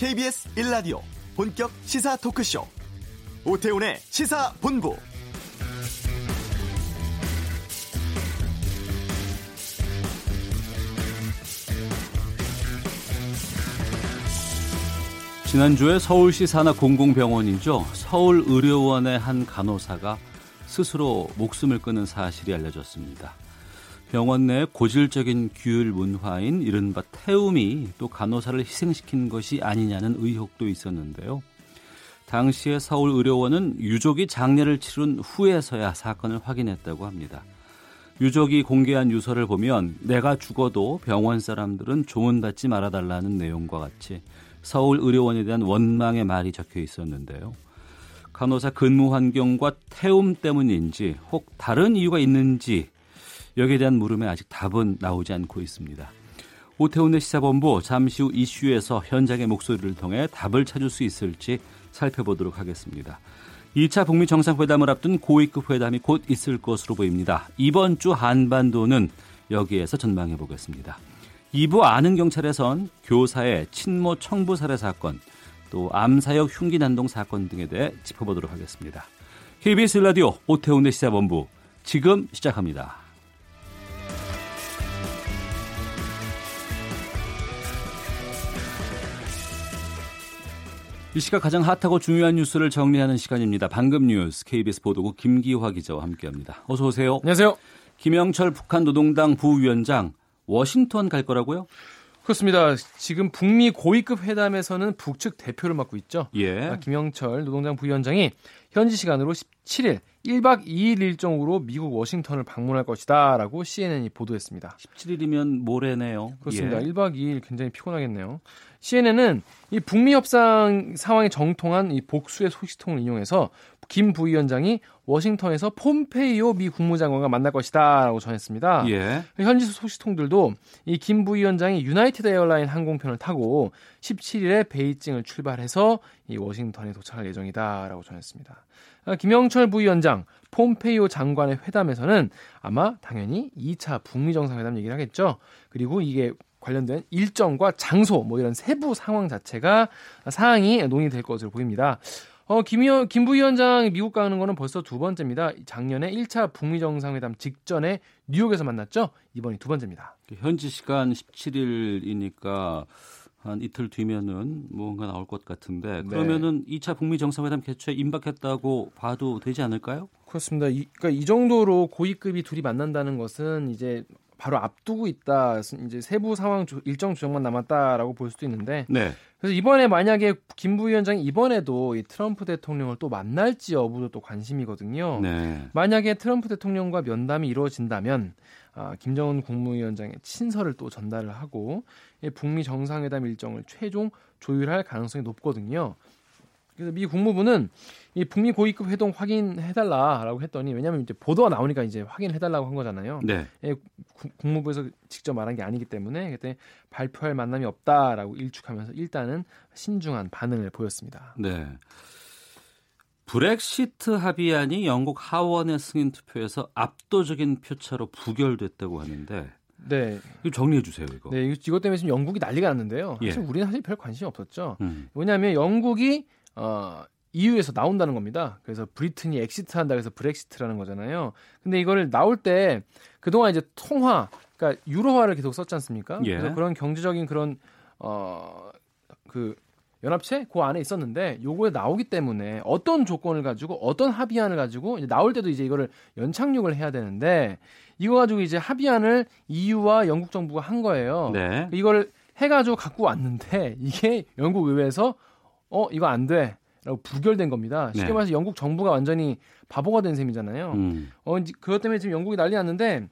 KBS 1라디오 본격 시사 토크쇼 오태훈의 시사본부 지난주에 서울시 산하 공공병원이죠. 서울의료원의 한 간호사가 스스로 목숨을 끊은 사실이 알려졌습니다. 병원 내 고질적인 규율 문화인 이른바 태움이 또 간호사를 희생시킨 것이 아니냐는 의혹도 있었는데요. 당시에 서울 의료원은 유족이 장례를 치른 후에서야 사건을 확인했다고 합니다. 유족이 공개한 유서를 보면 내가 죽어도 병원 사람들은 조문받지 말아달라는 내용과 같이 서울 의료원에 대한 원망의 말이 적혀 있었는데요. 간호사 근무 환경과 태움 때문인지 혹 다른 이유가 있는지 여기에 대한 물음에 아직 답은 나오지 않고 있습니다. 오태훈의 시사본부 잠시 후 이슈에서 현장의 목소리를 통해 답을 찾을 수 있을지 살펴보도록 하겠습니다. 2차 북미 정상회담을 앞둔 고위급 회담이 곧 있을 것으로 보입니다. 이번 주 한반도는 여기에서 전망해 보겠습니다. 2부 아는 경찰에선 교사의 친모 청부 살해 사건, 또 암사역 흉기 난동 사건 등에 대해 짚어보도록 하겠습니다. KBS 라디오 오태훈의 시사본부 지금 시작합니다. 이 시각 가장 핫하고 중요한 뉴스를 정리하는 시간입니다. 방금 뉴스 KBS 보도국 김기화 기자와 함께합니다. 어서 오세요. 안녕하세요. 김영철 북한 노동당 부위원장 워싱턴 갈 거라고요? 그렇습니다. 지금 북미 고위급 회담에서는 북측 대표를 맡고 있죠. 예. 아, 김영철 노동당 부위원장이 현지 시간으로 17일 1박 2일 일정으로 미국 워싱턴을 방문할 것이다라고 CNN이 보도했습니다. 17일이면 모레네요. 그렇습니다. 예. 1박 2일 굉장히 피곤하겠네요. CNN은 이 북미 협상 상황에 정통한 이 복수의 소식통을 인용해서 김 부위원장이 워싱턴에서 폼페이오 미 국무장관과 만날 것이다라고 전했습니다. 예. 현지 소식통들도 이 김 부위원장이 유나이티드 에어라인 항공편을 타고 17일에 베이징을 출발해서 이 워싱턴에 도착할 예정이다라고 전했습니다. 아, 김영철 부위원장, 폼페이오 장관의 회담에서는 아마 당연히 2차 북미 정상회담 얘기를 하겠죠. 그리고 이게 관련된 일정과 장소 뭐 이런 세부 상황 자체가 사항이 논의될 것으로 보입니다. 어, 김, 의원, 김 부위원장이 미국 가는 거는 벌써 두 번째입니다. 작년에 1차 북미 정상회담 직전에 뉴욕에서 만났죠. 이번이 두 번째입니다. 현지 시간 17일이니까 한 이틀 뒤면은 뭔가 나올 것 같은데 그러면은 2차 북미 정상회담 개최 임박했다고 봐도 되지 않을까요? 그렇습니다. 이, 그러니까 이 정도로 고위급이 둘이 만난다는 것은 이제 바로 앞두고 있다. 이제 세부 상황 조, 일정 조정만 남았다라고 볼 수도 있는데. 네. 그래서 이번에 만약에 김 부위원장이 이번에도 이 트럼프 대통령을 또 만날지 여부도 또 관심이거든요. 네. 만약에 트럼프 대통령과 면담이 이루어진다면 아, 김정은 국무위원장의 친서를 또 전달을 하고 이 북미 정상회담 일정을 최종 조율할 가능성이 높거든요. 그래서 미 국무부는 이 북미 고위급 회동 확인해달라라고 했더니 왜냐하면 이제 보도가 나오니까 이제 확인해달라고 한 거잖아요. 네. 예, 구, 국무부에서 직접 말한 게 아니기 때문에 그때 발표할 만남이 없다라고 일축하면서 일단은 신중한 반응을 보였습니다. 네. 브렉시트 합의안이 영국 하원의 승인 투표에서 압도적인 표차로 부결됐다고 하는데 네. 이거 정리해 주세요, 이거. 네, 이것 때문에 지금 영국이 난리가 났는데요. 예. 사실 우리는 사실 별 관심이 없었죠. 음. 왜냐하면 영국이 어, EU에서 나온다는 겁니다. 그래서 브리튼이 exit한다 그래서 브렉시트라는 거잖아요. 근데 이거를 나올 때 그동안 이제 통화, 그러니까 유로화를 계속 썼지 않습니까? 예. 그래서 그런 경제적인 그런 어그 연합체 그 안에 있었는데 요거에 나오기 때문에 어떤 조건을 가지고 어떤 합의안을 가지고 이제 나올 때도 이제 이거를 연착륙을 해야 되는데 이거 가지고 이제 합의안을 EU와 영국 정부가 한 거예요. 네. 이거를 해가지고 갖고 왔는데 이게 영국 의회에서 어 이거 안 돼. 라고 부결된 겁니다. 쉽게 네. 말해서 영국 정부가 완전히 바보가 된 셈이잖아요. 음. 어, 이제 그것 때문에 지금 영국이 난리 났는데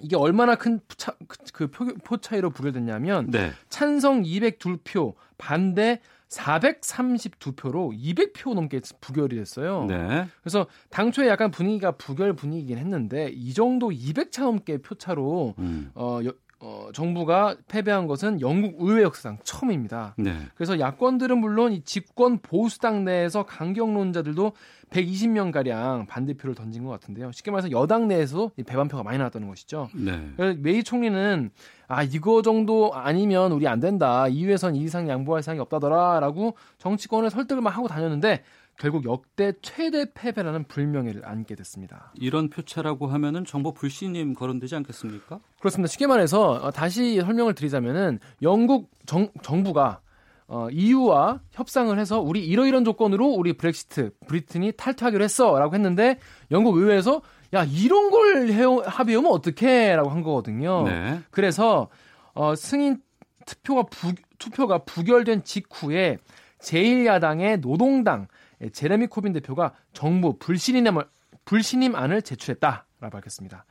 이게 얼마나 큰 차, 그, 그 표, 표 차이로 부결됐냐면 네. 찬성 202표, 반대 432표로 200표 넘게 부결이 됐어요. 네. 그래서 당초에 약간 분위기가 부결 분위기긴 했는데 이 정도 200차 넘게 표차로 음. 어, 여, 어, 정부가 패배한 것은 영국 의회 역사상 처음입니다. 네. 그래서 야권들은 물론 이 집권 보수당 내에서 강경론자들도 120명 가량 반대표를 던진 것 같은데요. 쉽게 말해서 여당 내에서 배반표가 많이 나왔다는 것이죠. 네. 그래서 메이 총리는 아 이거 정도 아니면 우리 안 된다. 이후에선 이 이상 양보할 사항이 없다더라라고 정치권을 설득을 막 하고 다녔는데 결국 역대 최대 패배라는 불명예를 안게 됐습니다. 이런 표체라고 하면은 정보 불신임 거론되지 않겠습니까? 그렇습니다. 쉽게 말해서 어, 다시 설명을 드리자면은 영국 정, 정부가 어, EU와 협상을 해서 우리 이러이런 조건으로 우리 브렉시트 브리튼이 탈퇴하기로 했어라고 했는데 영국 의회에서 야 이런 걸 해오, 합의하면 어떡해라고 한 거거든요. 네. 그래서 어, 승인 투표가 부, 투표가 부결된 직후에 제1야당의 노동당 예, 제레미 코빈 대표가 정부 불신임을 불신임안을 제출했다라고 밝혔습니다.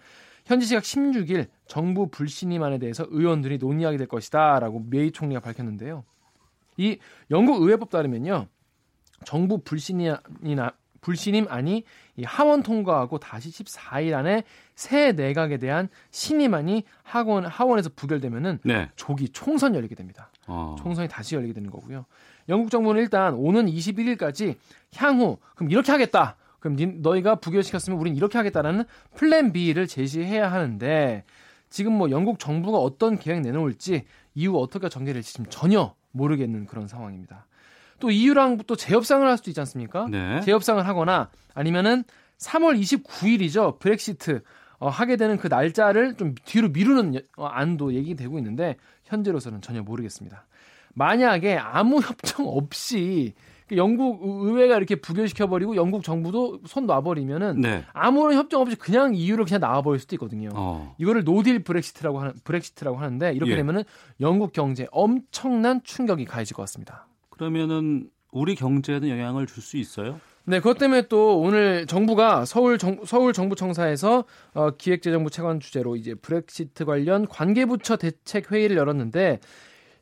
현지 시각 16일 정부 불신임안에 대해서 의원들이 논의하게 될 것이다라고 메이 총리가 밝혔는데요. 이 영국 의회법 따르면요. 정부 불신임이나 불신임 안이 하원 통과하고 다시 14일 안에 새 내각에 대한 신임안이 하원 하원에서 부결되면은 네. 조기 총선 열리게 됩니다. 어. 총선이 다시 열리게 되는 거고요. 영국 정부는 일단 오는 21일까지 향후 그럼 이렇게 하겠다. 그럼 니, 너희가 부결시켰으면 우린 이렇게 하겠다라는 플랜 B를 제시해야 하는데 지금 뭐 영국 정부가 어떤 계획 내놓을지 이후 어떻게 전개될지 지금 전혀 모르겠는 그런 상황입니다. 또 EU랑 또 재협상을 할 수도 있지 않습니까? 네. 재협상을 하거나 아니면은 3월 29일이죠. 브렉시트 어, 하게 되는 그 날짜를 좀 뒤로 미루는 여- 어, 안도 얘기되고 있는데 현재로서는 전혀 모르겠습니다. 만약에 아무 협정 없이 그 영국 의회가 이렇게 부결시켜 버리고 영국 정부도 손 놔버리면은 네. 아무런 협정 없이 그냥 EU를 그냥 나와버릴 수도 있거든요. 어. 이거를 노딜 브렉시트라고 하는 브렉시트라고 하는데 이렇게 예. 되면은 영국 경제에 엄청난 충격이 가해질 것 같습니다. 그러면은 우리 경제에는 영향을 줄 수 있어요? 네, 그것 때문에 또 오늘 정부가 서울 정, 서울 정부청사에서 어, 기획재정부 차관 주재로 이제 브렉시트 관련 관계부처 대책 회의를 열었는데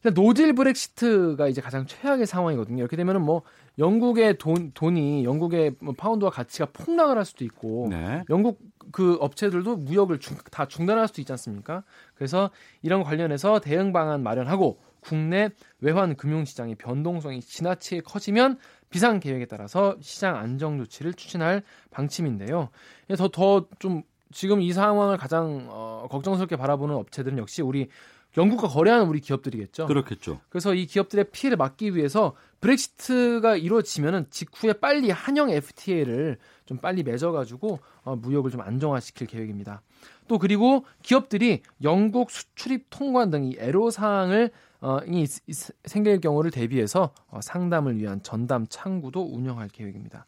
일단 노딜 브렉시트가 이제 가장 최악의 상황이거든요. 이렇게 되면은 뭐 영국의 돈 돈이 영국의 뭐 파운드화 가치가 폭락을 할 수도 있고 네. 영국 그 업체들도 무역을 중, 다 중단할 수도 있지 않습니까? 그래서 이런 관련해서 대응 방안 마련하고 국내 외환 금융 시장의 변동성이 지나치게 커지면 비상 계획에 따라서 시장 안정 조치를 추진할 방침인데요. 더 더 좀 지금 이 상황을 가장 어, 걱정스럽게 바라보는 업체들은 역시 우리 영국과 거래하는 우리 기업들이겠죠. 그렇겠죠. 그래서 이 기업들의 피해를 막기 위해서 브렉시트가 이루어지면은 직후에 빨리 한영 FTA를 좀 빨리 맺어가지고 어, 무역을 좀 안정화시킬 계획입니다. 또 그리고 기업들이 영국 수출입 통관 등 이 애로 사항을 어, 이, 이 생길 경우를 대비해서 어, 상담을 위한 전담 창구도 운영할 계획입니다.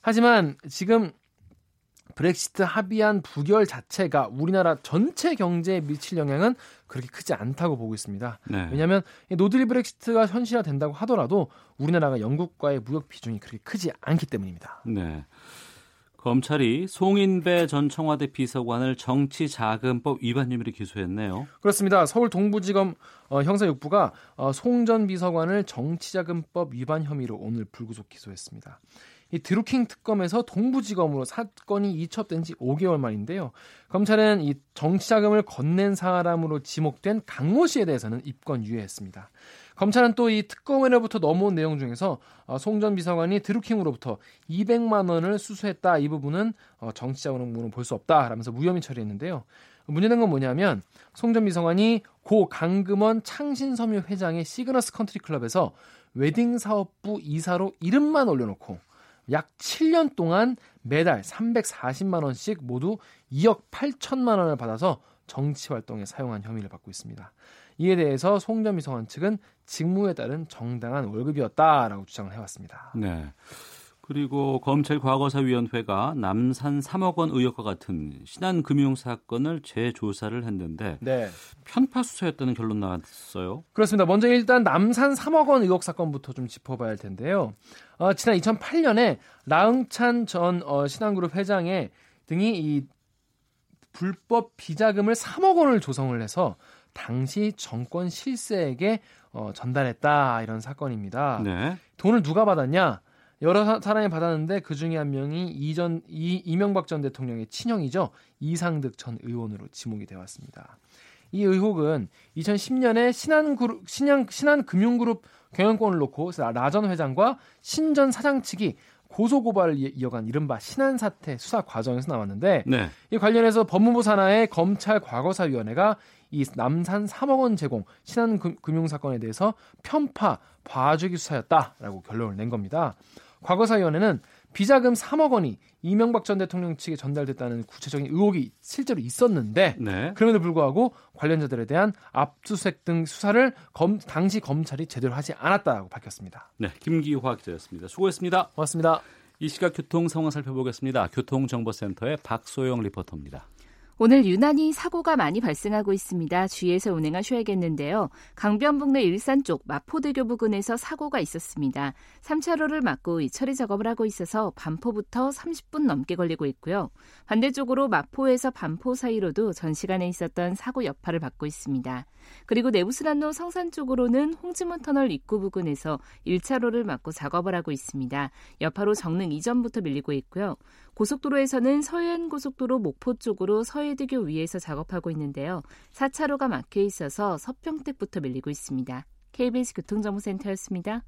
하지만 지금 브렉시트 합의안 부결 자체가 우리나라 전체 경제에 미칠 영향은 그렇게 크지 않다고 보고 있습니다. 네. 왜냐하면 이 노딜 브렉시트가 현실화된다고 하더라도 우리나라가 영국과의 무역 비중이 그렇게 크지 않기 때문입니다. 네. 검찰이 송인배 전 청와대 비서관을 정치자금법 위반 혐의로 기소했네요. 그렇습니다. 서울 동부지검 어, 형사 6부가 어, 송전 비서관을 정치자금법 위반 혐의로 오늘 불구속 기소했습니다. 이 드루킹 특검에서 동부지검으로 사건이 이첩된 지 5개월 만인데요. 검찰은 이 정치자금을 건넨 사람으로 지목된 강모 씨에 대해서는 입건 유예했습니다. 검찰은 또 이 특검으로부터 넘어온 내용 중에서 어, 송 전 비서관이 드루킹으로부터 200만 원을 수수했다 이 부분은 어, 정치자금으로 볼 수 없다라면서 무혐의 처리했는데요. 문제된 건 뭐냐면 송 전 비서관이 고 강금원 창신섬유 회장의 시그너스 컨트리 클럽에서 웨딩 사업부 이사로 이름만 올려놓고 약 7년 동안 매달 340만 원씩 모두 2억 8천만 원을 받아서 정치 활동에 사용한 혐의를 받고 있습니다. 이에 대해서 송전 비서관 측은 직무에 따른 정당한 월급이었다라고 주장을 해왔습니다. 네. 그리고 검찰 과거사위원회가 남산 3억 원 의혹과 같은 신한 금융 사건을 재조사를 했는데 네. 편파 수사였다는 결론 나왔어요. 그렇습니다. 먼저 일단 남산 3억 원 의혹 사건부터 좀 짚어봐야 할 텐데요. 어, 지난 2008년에 라흥찬 전 어, 신한그룹 회장의 등이 이 불법 비자금을 3억 원을 조성을 해서 당시 정권 실세에게 어, 전달했다 이런 사건입니다. 네. 돈을 누가 받았냐? 여러 사- 사람이 받았는데 그 중에 한 명이 이전 이, 이명박 전 대통령의 친형이죠 이상득 전 의원으로 지목이 되어 왔습니다. 이 의혹은 2010년에 신한그룹, 신한, 신한금융그룹 경영권을 놓고 라 전 회장과 신 전 사장 측이 고소고발을 이어간 이른바 신한 사태 수사 과정에서 나왔는데 네. 이 관련해서 법무부 산하의 검찰 과거사위원회가 이 남산 3억 원 제공 신한 금융 사건에 대해서 편파 봐주기 수사였다라고 결론을 낸 겁니다. 과거사위원회는 비자금 3억 원이 이명박 전 대통령 측에 전달됐다는 구체적인 의혹이 실제로 있었는데 네. 그럼에도 불구하고 관련자들에 대한 압수수색 등 수사를 검, 당시 검찰이 제대로 하지 않았다고 밝혔습니다. 네, 김기화 기자였습니다. 수고했습니다. 고맙습니다. 이 시각 교통 상황 살펴보겠습니다. 교통정보센터의 박소영 리포터입니다. 오늘 유난히 사고가 많이 발생하고 있습니다. 주의해서 운행하셔야겠는데요. 강변북로 일산 쪽 마포대교 부근에서 사고가 있었습니다. 3차로를 막고 이 처리 작업을 하고 있어서 반포부터 30분 넘게 걸리고 있고요. 반대쪽으로 마포에서 반포 사이로도 전 시간에 있었던 사고 여파를 받고 있습니다. 그리고 내부순환로 성산 쪽으로는 홍지문 터널 입구 부근에서 1차로를 막고 작업을 하고 있습니다. 여파로 정릉 이전부터 밀리고 있고요. 고속도로에서는 서해안 고속도로 목포 쪽으로 서해대교 위에서 작업하고 있는데요. 4차로가 막혀 있어서 서평택부터 밀리고 있습니다. KBS 교통정보센터였습니다.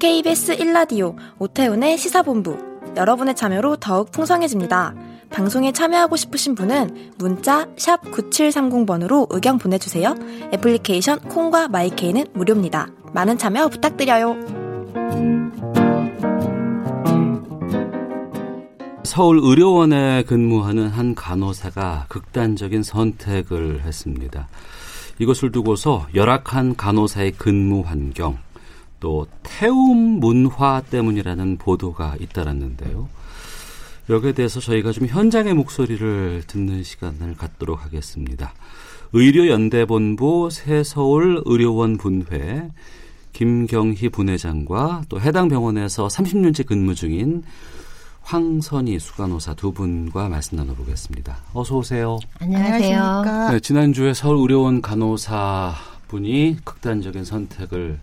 KBS 1라디오 오태훈의 시사본부 여러분의 참여로 더욱 풍성해집니다. 방송에 참여하고 싶으신 분은 문자 9730번으로 의견 보내주세요. 애플리케이션 콩과 마이케이는 무료입니다. 많은 참여 부탁드려요. 서울 의료원에 근무하는 한 간호사가 극단적인 선택을 했습니다. 이것을 두고서 열악한 간호사의 근무 환경, 또 태움 문화 때문이라는 보도가 잇따랐는데요. 여기에 대해서 저희가 좀 현장의 목소리를 듣는 시간을 갖도록 하겠습니다. 의료연대본부 새서울 의료원 분회 김경희 분회장과 또 해당 병원에서 30년째 근무 중인 황선희 수간호사 두 분과 말씀 나눠보겠습니다. 어서 오세요. 안녕하세요. 네, 지난주에 서울의료원 간호사 분이 극단적인 선택을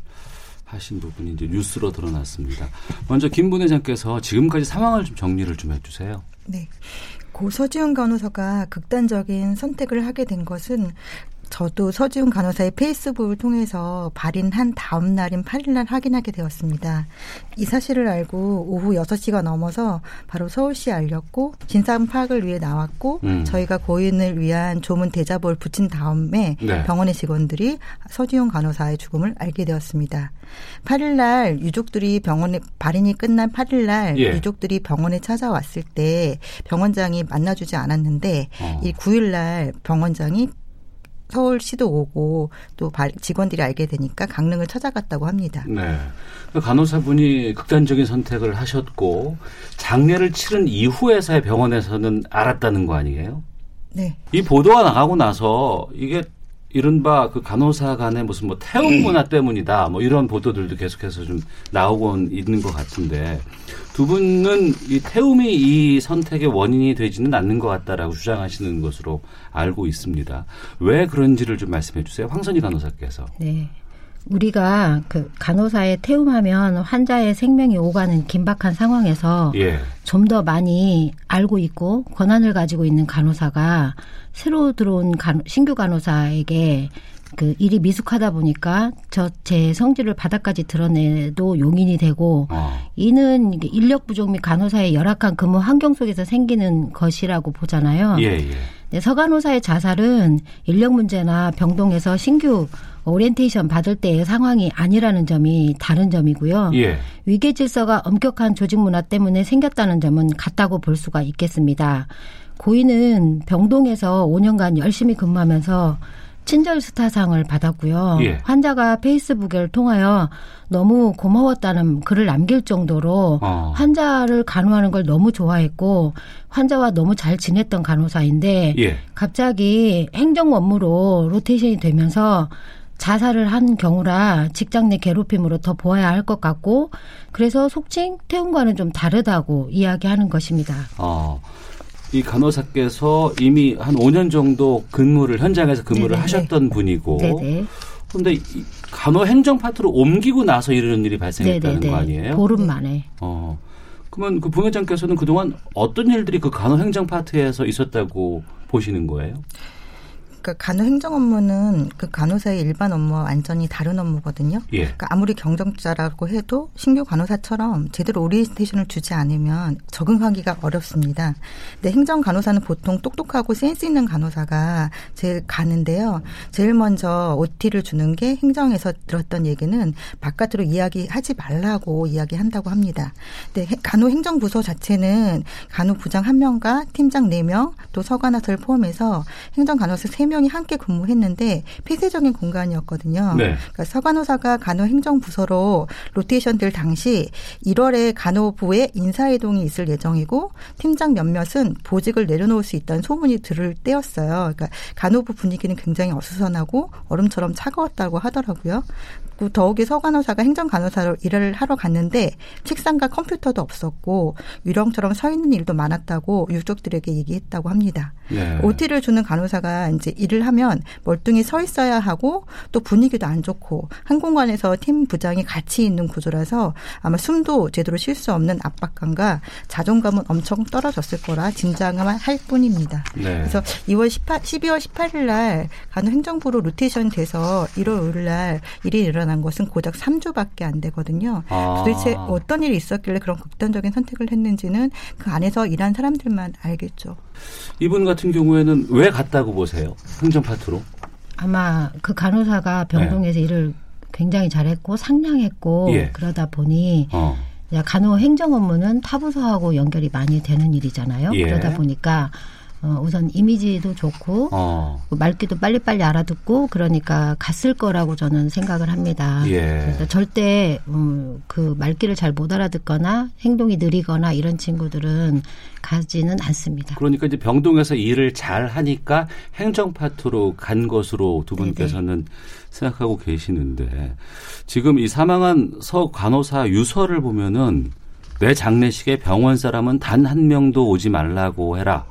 하신 부분이 이제 뉴스로 드러났습니다. 먼저 김 분회장께서 지금까지 상황을 좀 정리를 좀 해주세요. 네. 고 서지훈 간호사가 극단적인 선택을 하게 된 것은 저도 서지훈 간호사의 페이스북을 통해서 발인한 다음 날인 8일날 확인하게 되었습니다. 이 사실을 알고 오후 6시가 넘어서 바로 서울시에 알렸고 진상 파악을 위해 나왔고 음. 저희가 고인을 위한 조문 대자보를 붙인 다음에 네. 병원의 직원들이 서지훈 간호사의 죽음을 알게 되었습니다. 8일날 유족들이 병원에 발인이 끝난 8일날 예. 유족들이 병원에 찾아왔을 때 병원장이 만나주지 않았는데 어. 이 9일날 병원장이 서울시도 오고 또 직원들이 알게 되니까 강릉을 찾아갔다고 합니다. 네. 그 간호사분이 극단적인 선택을 하셨고 장례를 치른 이후에서야 병원에서는 알았다는 거 아니에요? 네. 이 보도가 나가고 나서 이게 이른바 그 간호사 간의 무슨 뭐 태움 문화 때문이다 뭐 이런 보도들도 계속해서 좀 나오고 있는 것 같은데 두 분은 이 태움이 이 선택의 원인이 되지는 않는 것 같다라고 주장하시는 것으로 알고 있습니다. 왜 그런지를 좀 말씀해 주세요. 황선희 간호사께서. 네. 우리가 그 간호사에 태움하면 환자의 생명이 오가는 긴박한 상황에서 예. 좀더 많이 알고 있고 권한을 가지고 있는 간호사가 새로 들어온 간, 신규 간호사에게 그 일이 미숙하다 보니까 저 제 성질을 바닥까지 드러내도 용인이 되고 어. 이는 인력 부족 및 간호사의 열악한 근무 환경 속에서 생기는 것이라고 보잖아요. 예, 예. 네, 서 간호사의 자살은 인력 문제나 병동에서 신규 오리엔테이션 받을 때의 상황이 아니라는 점이 다른 점이고요. 예. 위계 질서가 엄격한 조직 문화 때문에 생겼다는 점은 같다고 볼 수가 있겠습니다. 고인은 병동에서 5년간 열심히 근무하면서 친절 스타상을 받았고요. 예. 환자가 페이스북을 통하여 너무 고마웠다는 글을 남길 정도로 어. 환자를 간호하는 걸 너무 좋아했고 환자와 너무 잘 지냈던 간호사인데 예. 갑자기 행정 업무로 로테이션이 되면서 자살을 한 경우라 직장 내 괴롭힘으로 더 보아야 할 것 같고 그래서 속칭 태움과는 좀 다르다고 이야기하는 것입니다. 어. 이 간호사께서 이미 한 5년 정도 근무를 현장에서 근무를 네네. 하셨던 분이고 네네. 근데 간호 행정 파트로 옮기고 나서 이런 일이 발생했다는 네네네. 거 아니에요? 보름 만에. 어. 그러면 그 부회장께서는 그동안 어떤 일들이 그 간호 행정 파트에서 있었다고 보시는 거예요? 그러니까 간호 행정 업무는 그 간호사의 일반 업무와 완전히 다른 업무거든요. 예. 그러니까 아무리 경정자라고 해도 신규 간호사처럼 제대로 오리엔테이션을 주지 않으면 적응하기가 어렵습니다. 근데 행정 간호사는 보통 똑똑하고 센스 있는 간호사가 제일 가는데요. 제일 먼저 OT를 주는 게 행정에서 들었던 얘기는 바깥으로 이야기하지 말라고 이야기한다고 합니다. 근데 간호 행정 부서 자체는 간호 부장 한 명과 팀장 네 명, 또 서간호사를 포함해서 행정 간호사 세 명이 함께 근무했는데 폐쇄적인 공간이었거든요. 네. 그러니까 서간호사가 간호행정부서로 로테이션 될 당시 1월에 간호부에 인사이동이 있을 예정이고 팀장 몇몇은 보직을 내려놓을 수 있다는 소문이 들을 때였어요. 그러니까 간호부 분위기는 굉장히 어수선하고 얼음처럼 차가웠다고 하더라고요. 더욱이 서간호사가 행정간호사로 일을 하러 갔는데 책상과 컴퓨터도 없었고 유령처럼 서 있는 일도 많았다고 유족들에게 얘기했다고 합니다. 네. OT를 주는 간호사가 이제 일을 하면 멀뚱히 서 있어야 하고 또 분위기도 안 좋고 한 공간에서 팀 부장이 같이 있는 구조라서 아마 숨도 제대로 쉴 수 없는 압박감과 자존감은 엄청 떨어졌을 거라 진장을 할 뿐입니다. 네. 그래서 2월 18, 12월 18일 날 간호행정부로 로테이션 돼서 1월 5일 날 일이 일어 난 것은 고작 3주밖에 안 되거든요. 아. 도대체 어떤 일이 있었길래 그런 극단적인 선택을 했는지는 그 안에서 일한 사람들만 알겠죠. 이분 같은 경우에는 왜 갔다고 보세요? 행정 파트로? 아마 그 간호사가 병동에서 네. 일을 굉장히 잘했고 상냥했고 예. 그러다 보니 어. 간호 행정 업무는 타부서하고 연결이 많이 되는 일이잖아요. 예. 그러다 보니까 어, 우선 이미지도 좋고 어. 말귀도 빨리빨리 알아듣고 그러니까 갔을 거라고 저는 생각을 합니다. 예. 그래서 절대 음, 그 말귀를 잘 못 알아듣거나 행동이 느리거나 이런 친구들은 가지는 않습니다. 그러니까 이제 병동에서 일을 잘 하니까 행정 파트로 간 것으로 두 분께서는 네네. 생각하고 계시는데 지금 이 사망한 서 간호사 유서를 보면은 내 장례식에 병원 사람은 단 한 명도 오지 말라고 해라.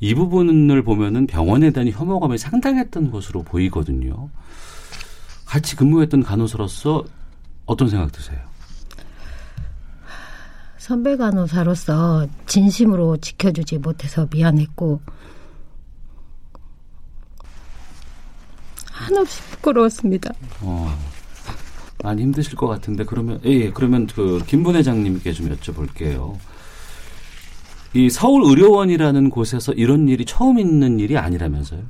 이 부분을 보면은 병원에 대한 혐오감이 상당했던 것으로 보이거든요. 같이 근무했던 간호사로서 어떤 생각 드세요? 선배 간호사로서 진심으로 지켜주지 못해서 미안했고 한없이 부끄러웠습니다. 어, 많이 힘드실 것 같은데 그러면 예, 예 그러면 그 김분 회장님께 좀 여쭤볼게요. 이 서울 의료원이라는 곳에서 이런 일이 처음 있는 일이 아니라면서요?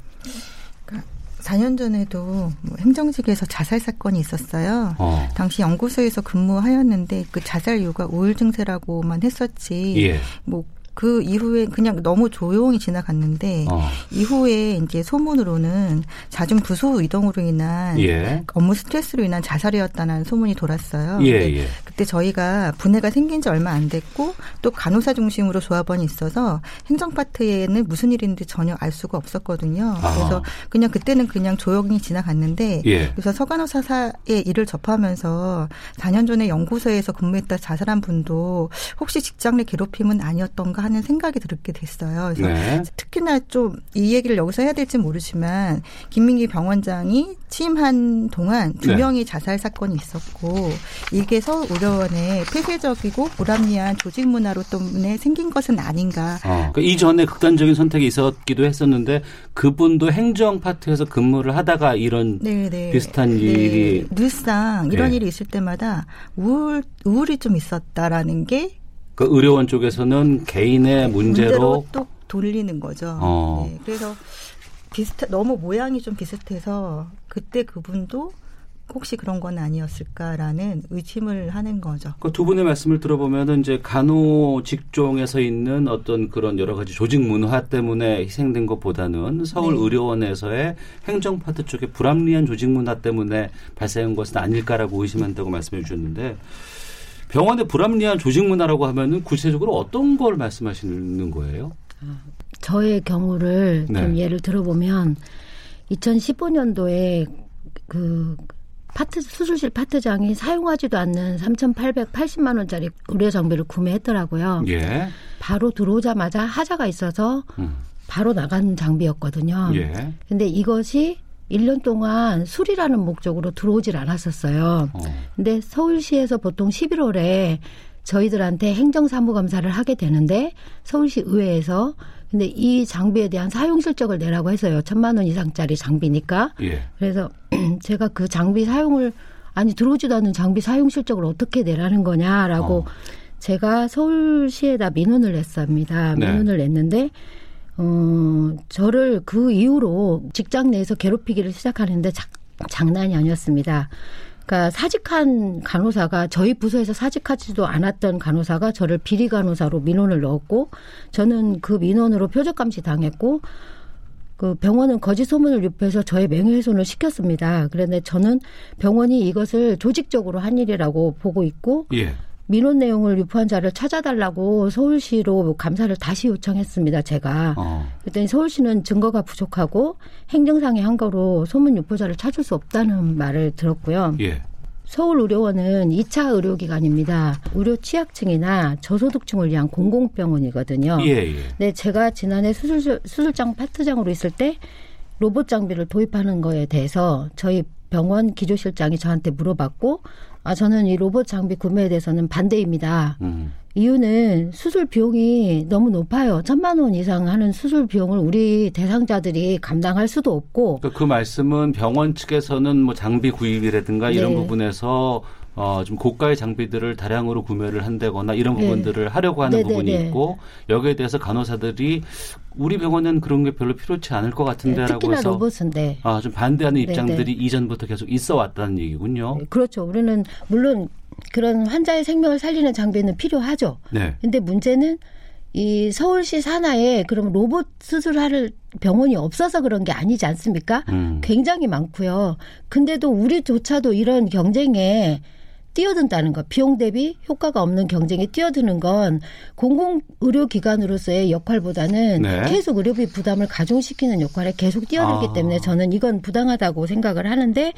그러니까 4년 전에도 뭐 행정직에서 자살 사건이 있었어요. 어. 당시 연구소에서 근무하였는데 그 자살 이유가 우울 증세라고만 했었지. 예. 뭐 그 이후에 그냥 너무 조용히 지나갔는데 어. 이후에 이제 소문으로는 잦은 부소 이동으로 인한 예. 업무 스트레스로 인한 자살이었다는 소문이 돌았어요. 예, 예. 그때 저희가 분해가 생긴 지 얼마 안 됐고 또 간호사 중심으로 조합원이 있어서 행정 파트에는 무슨 일인지 전혀 알 수가 없었거든요. 아. 그래서 그냥 그때는 그냥 조용히 지나갔는데 예. 그래서 서간호사사의 일을 접하면서 4년 전에 연구소에서 근무했다 자살한 분도 혹시 직장 내 괴롭힘은 아니었던가 하는 생각이 들게 됐어요. 그래서 네. 특히나 좀 이 얘기를 여기서 해야 될지 모르지만 김민기 병원장이 취임한 동안 두 네. 명이 자살 사건이 있었고 이게 서울 의료원의 폐쇄적이고 불합리한 조직 문화로 때문에 생긴 것은 아닌가. 어, 그러니까 이전에 극단적인 선택이 있었기도 했었는데 그분도 행정 파트에서 근무를 하다가 이런 네네. 네. 비슷한 네. 일이 늘상 이런 네. 일이 있을 때마다 우울 우울이 좀 있었다라는 게 그 의료원 쪽에서는 개인의 문제로, 문제로 또 돌리는 거죠. 어. 네, 그래서 비슷 너무 모양이 좀 비슷해서 그때 그분도 혹시 그런 건 아니었을까라는 의심을 하는 거죠. 그 두 분의 말씀을 들어보면은 이제 간호 직종에서 있는 어떤 그런 여러 가지 조직 문화 때문에 희생된 것보다는 서울 네. 의료원에서의 행정 파트 쪽의 불합리한 조직 문화 때문에 발생한 것은 아닐까라고 의심한다고 말씀해 주셨는데 병원의 불합리한 조직 문화라고 하면은 구체적으로 어떤 걸 말씀하시는 거예요? 저의 경우를 네. 좀 예를 들어보면 2015년도에 그 파트 수술실 파트장이 사용하지도 않는 3,880만 원짜리 의료 장비를 구매했더라고요. 예. 바로 들어오자마자 하자가 있어서 음. 바로 나간 장비였거든요. 예. 근데 이것이 1년 동안 술이라는 목적으로 들어오질 않았었어요. 어. 근데 서울시에서 보통 11월에 저희들한테 행정사무감사를 하게 되는데 서울시 의회에서 근데 이 장비에 대한 사용 실적을 내라고 해서요. 천만 원 이상짜리 장비니까. 예. 그래서 제가 그 장비 사용을 아니 들어오지도 않는 장비 사용 실적을 어떻게 내라는 거냐라고 어. 제가 서울시에다 민원을 냈습니다. 네. 민원을 냈는데 어 저를 그 이후로 직장 내에서 괴롭히기를 시작하는데 자, 장난이 아니었습니다. 그러니까 사직한 간호사가 저희 부서에서 사직하지도 않았던 간호사가 저를 비리 간호사로 민원을 넣었고 저는 그 민원으로 표적 감시 당했고 그 병원은 거짓 소문을 유포해서 저의 명예훼손을 시켰습니다. 그런데 저는 병원이 이것을 조직적으로 한 일이라고 보고 있고 예. 민원 내용을 유포한 자를 찾아달라고 서울시로 감사를 다시 요청했습니다. 제가. 어. 그랬더니 서울시는 증거가 부족하고 행정상의 한 거로 소문 유포자를 찾을 수 없다는 말을 들었고요. 예. 서울의료원은 2차 의료기관입니다. 의료 취약층이나 저소득층을 위한 공공병원이거든요. 예, 예. 네, 제가 지난해 수술, 수술장 파트장으로 있을 때 로봇 장비를 도입하는 거에 대해서 저희 병원 기조실장이 저한테 물어봤고 아, 저는 이 로봇 장비 구매에 대해서는 반대입니다. 음. 이유는 수술 비용이 너무 높아요. 천만 원 이상 하는 수술 비용을 우리 대상자들이 감당할 수도 없고. 그러니까 그 말씀은 병원 측에서는 뭐 장비 구입이라든가 네. 이런 부분에서 어, 좀 고가의 장비들을 다량으로 구매를 한다거나 이런 네. 부분들을 하려고 하는 네, 네 부분이 네. 있고 여기에 대해서 간호사들이 우리 병원은 그런 게 별로 필요치 않을 것 같은데라고 네, 해서 로봇인데 아, 좀 반대하는 입장들이 이전부터 계속 있어 왔다는 얘기군요. 그렇죠. 우리는 물론 그런 환자의 생명을 살리는 장비는 필요하죠. 네. 근데 문제는 이 서울시 산하에 그럼 로봇 수술할 병원이 없어서 그런 게 아니지 않습니까? 음. 굉장히 많고요. 근데도 우리조차도 이런 경쟁에 뛰어든다는 것, 비용 대비 효과가 없는 경쟁에 뛰어드는 건 공공 의료 기관으로서의 역할보다는 네. 계속 의료비 부담을 가중시키는 역할에 계속 뛰어들기 아. 때문에 저는 이건 부당하다고 생각을 하는데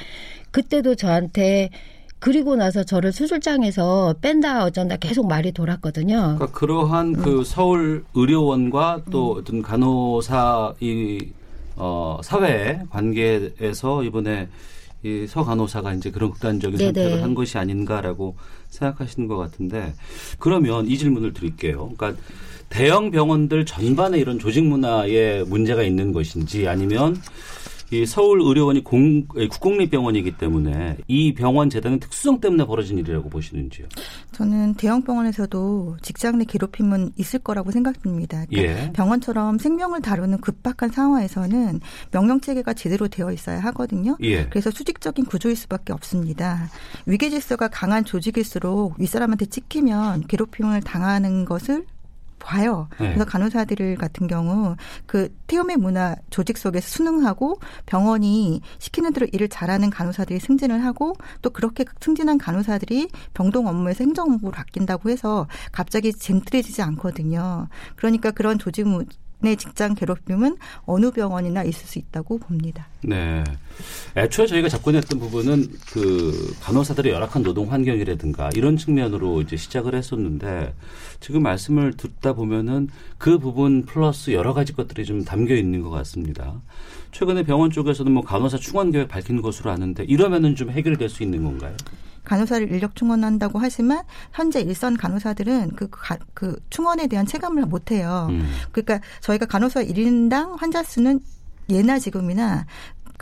그때도 저한테 그리고 나서 저를 수술장에서 뺀다 어쩐다 계속 말이 돌았거든요. 그러니까 그러한 그 음. 그 서울 의료원과 또 음. 어떤 간호사 이 어, 사회 관계에서 이번에 이 서 간호사가 이제 그런 극단적인 네네. 선택을 한 것이 아닌가라고 생각하시는 것 같은데 그러면 이 질문을 드릴게요. 그러니까 대형 병원들 전반에 이런 조직 문화에 문제가 있는 것인지 아니면 이 서울 의료원이 공, 국공립병원이기 때문에 이 병원 재단의 특수성 때문에 벌어진 일이라고 보시는지요? 저는 대형 병원에서도 직장 내 괴롭힘은 있을 거라고 생각됩니다. 그러니까 예. 병원처럼 생명을 다루는 급박한 상황에서는 명령 체계가 제대로 되어 있어야 하거든요. 예. 그래서 수직적인 구조일 수밖에 없습니다. 위계 질서가 강한 조직일수록 윗사람한테 찍히면 괴롭힘을 당하는 것을 봐요. 네. 그래서 간호사들 같은 경우 그 태움의 문화 조직 속에서 순응하고 병원이 시키는 대로 일을 잘하는 간호사들이 승진을 하고 또 그렇게 승진한 간호사들이 병동 업무에서 행정 업무로 바뀐다고 해서 갑자기 젠틀해지지 않거든요. 그러니까 그런 조직 내 직장 괴롭힘은 어느 병원이나 있을 수 있다고 봅니다. 네. 애초에 저희가 접근했던 부분은 그 간호사들의 열악한 노동 환경이라든가 이런 측면으로 이제 시작을 했었는데 지금 말씀을 듣다 보면은 그 부분 플러스 여러 가지 것들이 좀 담겨 있는 것 같습니다. 최근에 병원 쪽에서는 뭐 간호사 충원 계획 밝힌 것으로 아는데 이러면은 좀 해결될 수 있는 건가요? 간호사를 인력 충원한다고 하지만 현재 일선 간호사들은 그, 가, 그 충원에 대한 체감을 못 해요. 음. 그러니까 저희가 간호사 1인당 환자 수는 예나 지금이나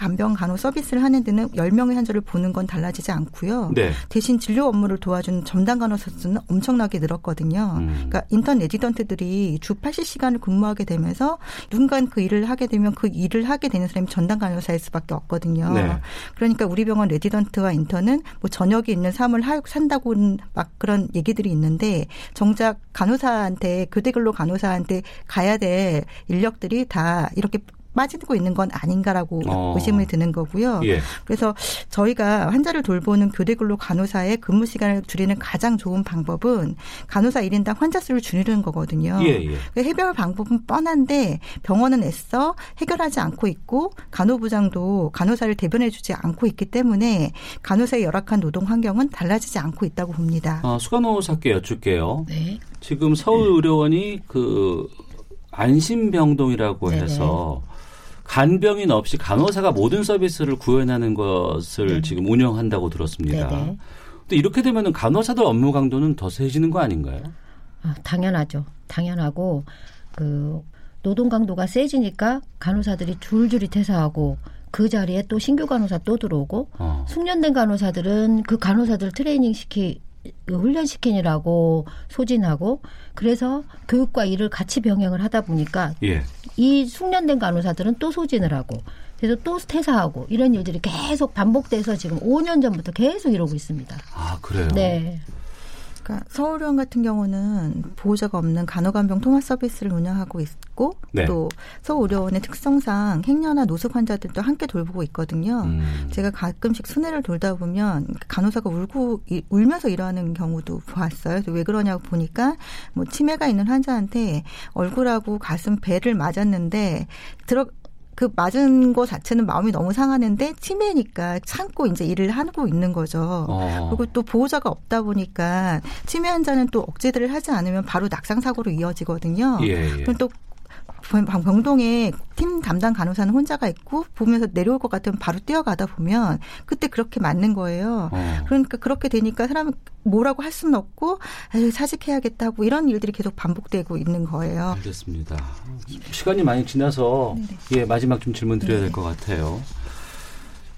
간병 간호 서비스를 하는 데는 10명의 환자를 보는 건 달라지지 않고요. 네. 대신 진료 업무를 도와주는 전담 간호사 수는 엄청나게 늘었거든요. 음. 그러니까 인턴 레지던트들이 주 80시간을 근무하게 되면서 누군가 그 일을 하게 되면 그 일을 하게 되는 사람이 전담 간호사일 수밖에 없거든요. 네. 그러니까 우리 병원 레지던트와 인턴은 뭐 저녁에 있는 삶을 산다고는 막 그런 얘기들이 있는데 정작 간호사한테 교대 근로 간호사한테 가야 될 인력들이 다 이렇게 빠지고 있는 건 아닌가라고 어. 의심이 드는 거고요. 예. 그래서 저희가 환자를 돌보는 교대 근로 간호사의 근무 시간을 줄이는 가장 좋은 방법은 간호사 1인당 환자 수를 줄이는 거거든요. 예, 예. 그 해결 방법은 뻔한데 병원은 애써 해결하지 않고 있고 간호부장도 간호사를 대변해 주지 않고 있기 때문에 간호사의 열악한 노동 환경은 달라지지 않고 있다고 봅니다. 아, 수간호사께 여쭐게요. 네. 지금 서울의료원이 그 안심병동이라고 해서 간병인 없이 간호사가 모든 서비스를 구현하는 것을 네네. 지금 운영한다고 들었습니다. 네네. 또 이렇게 되면은 간호사들 업무 강도는 더 세지는 거 아닌가요? 아, 당연하죠. 당연하고 그 노동 강도가 세지니까 간호사들이 줄줄이 퇴사하고 그 자리에 또 신규 간호사 또 들어오고 어. 숙련된 간호사들은 그 간호사들 트레이닝 시키 그 훈련시키느라고 소진하고 그래서 교육과 일을 같이 병행을 하다 보니까 예. 이 숙련된 간호사들은 또 소진을 하고 그래서 또 퇴사하고 이런 일들이 계속 반복돼서 지금 5년 전부터 계속 이러고 있습니다. 아 그래요? 네. 그러니까 서울의원 같은 경우는 보호자가 없는 간호간병 통합 서비스를 운영하고 있 고 네. 또 서울의료원의 특성상 행여나 노숙 환자들도 함께 돌보고 있거든요. 음. 제가 가끔씩 순회를 돌다 보면 간호사가 울고 울면서 일하는 경우도 보았어요. 왜 그러냐고 보니까 뭐 치매가 있는 환자한테 얼굴하고 가슴 배를 맞았는데 들어 그 맞은 거 자체는 마음이 너무 상하는데 치매니까 참고 이제 일을 하고 있는 거죠. 어. 그리고 또 보호자가 없다 보니까 치매 환자는 또 억제들을 하지 않으면 바로 낙상 사고로 이어지거든요. 예, 예. 그럼 또 병동에 팀 담당 간호사는 혼자가 있고 보면서 내려올 것 같으면 바로 뛰어가다 보면 그때 그렇게 맞는 거예요. 어. 그러니까 그렇게 되니까 사람은 뭐라고 할 수는 없고 사직해야겠다고 이런 일들이 계속 반복되고 있는 거예요. 알겠습니다. 시간이 많이 지나서 네네. 예 마지막 좀 질문 드려야 될 것 같아요.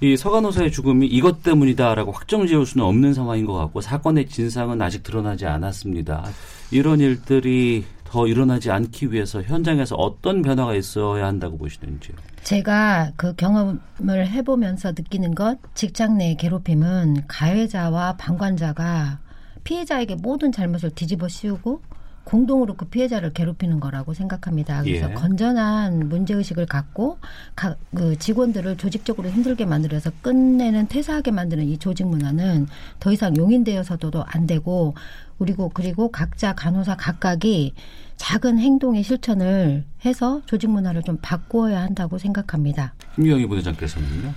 이 서간호사의 죽음이 이것 때문이다라고 확정 지을 수는 없는 상황인 것 같고 사건의 진상은 아직 드러나지 않았습니다. 이런 일들이 더 일어나지 않기 위해서 현장에서 어떤 변화가 있어야 한다고 보시는지요? 제가 그 경험을 해보면서 느끼는 것, 직장 내 괴롭힘은 가해자와 방관자가 피해자에게 모든 잘못을 뒤집어 씌우고 공동으로 그 피해자를 괴롭히는 거라고 생각합니다. 그래서 예. 건전한 문제 의식을 갖고 가, 그 직원들을 조직적으로 힘들게 만들어서 끝내는 퇴사하게 만드는 이 조직 문화는 더 이상 용인되어서도 안 되고 그리고 그리고 각자 간호사 각각이 작은 행동의 실천을 해서 조직 문화를 좀 바꾸어야 한다고 생각합니다. 김경희 부회장께서는요?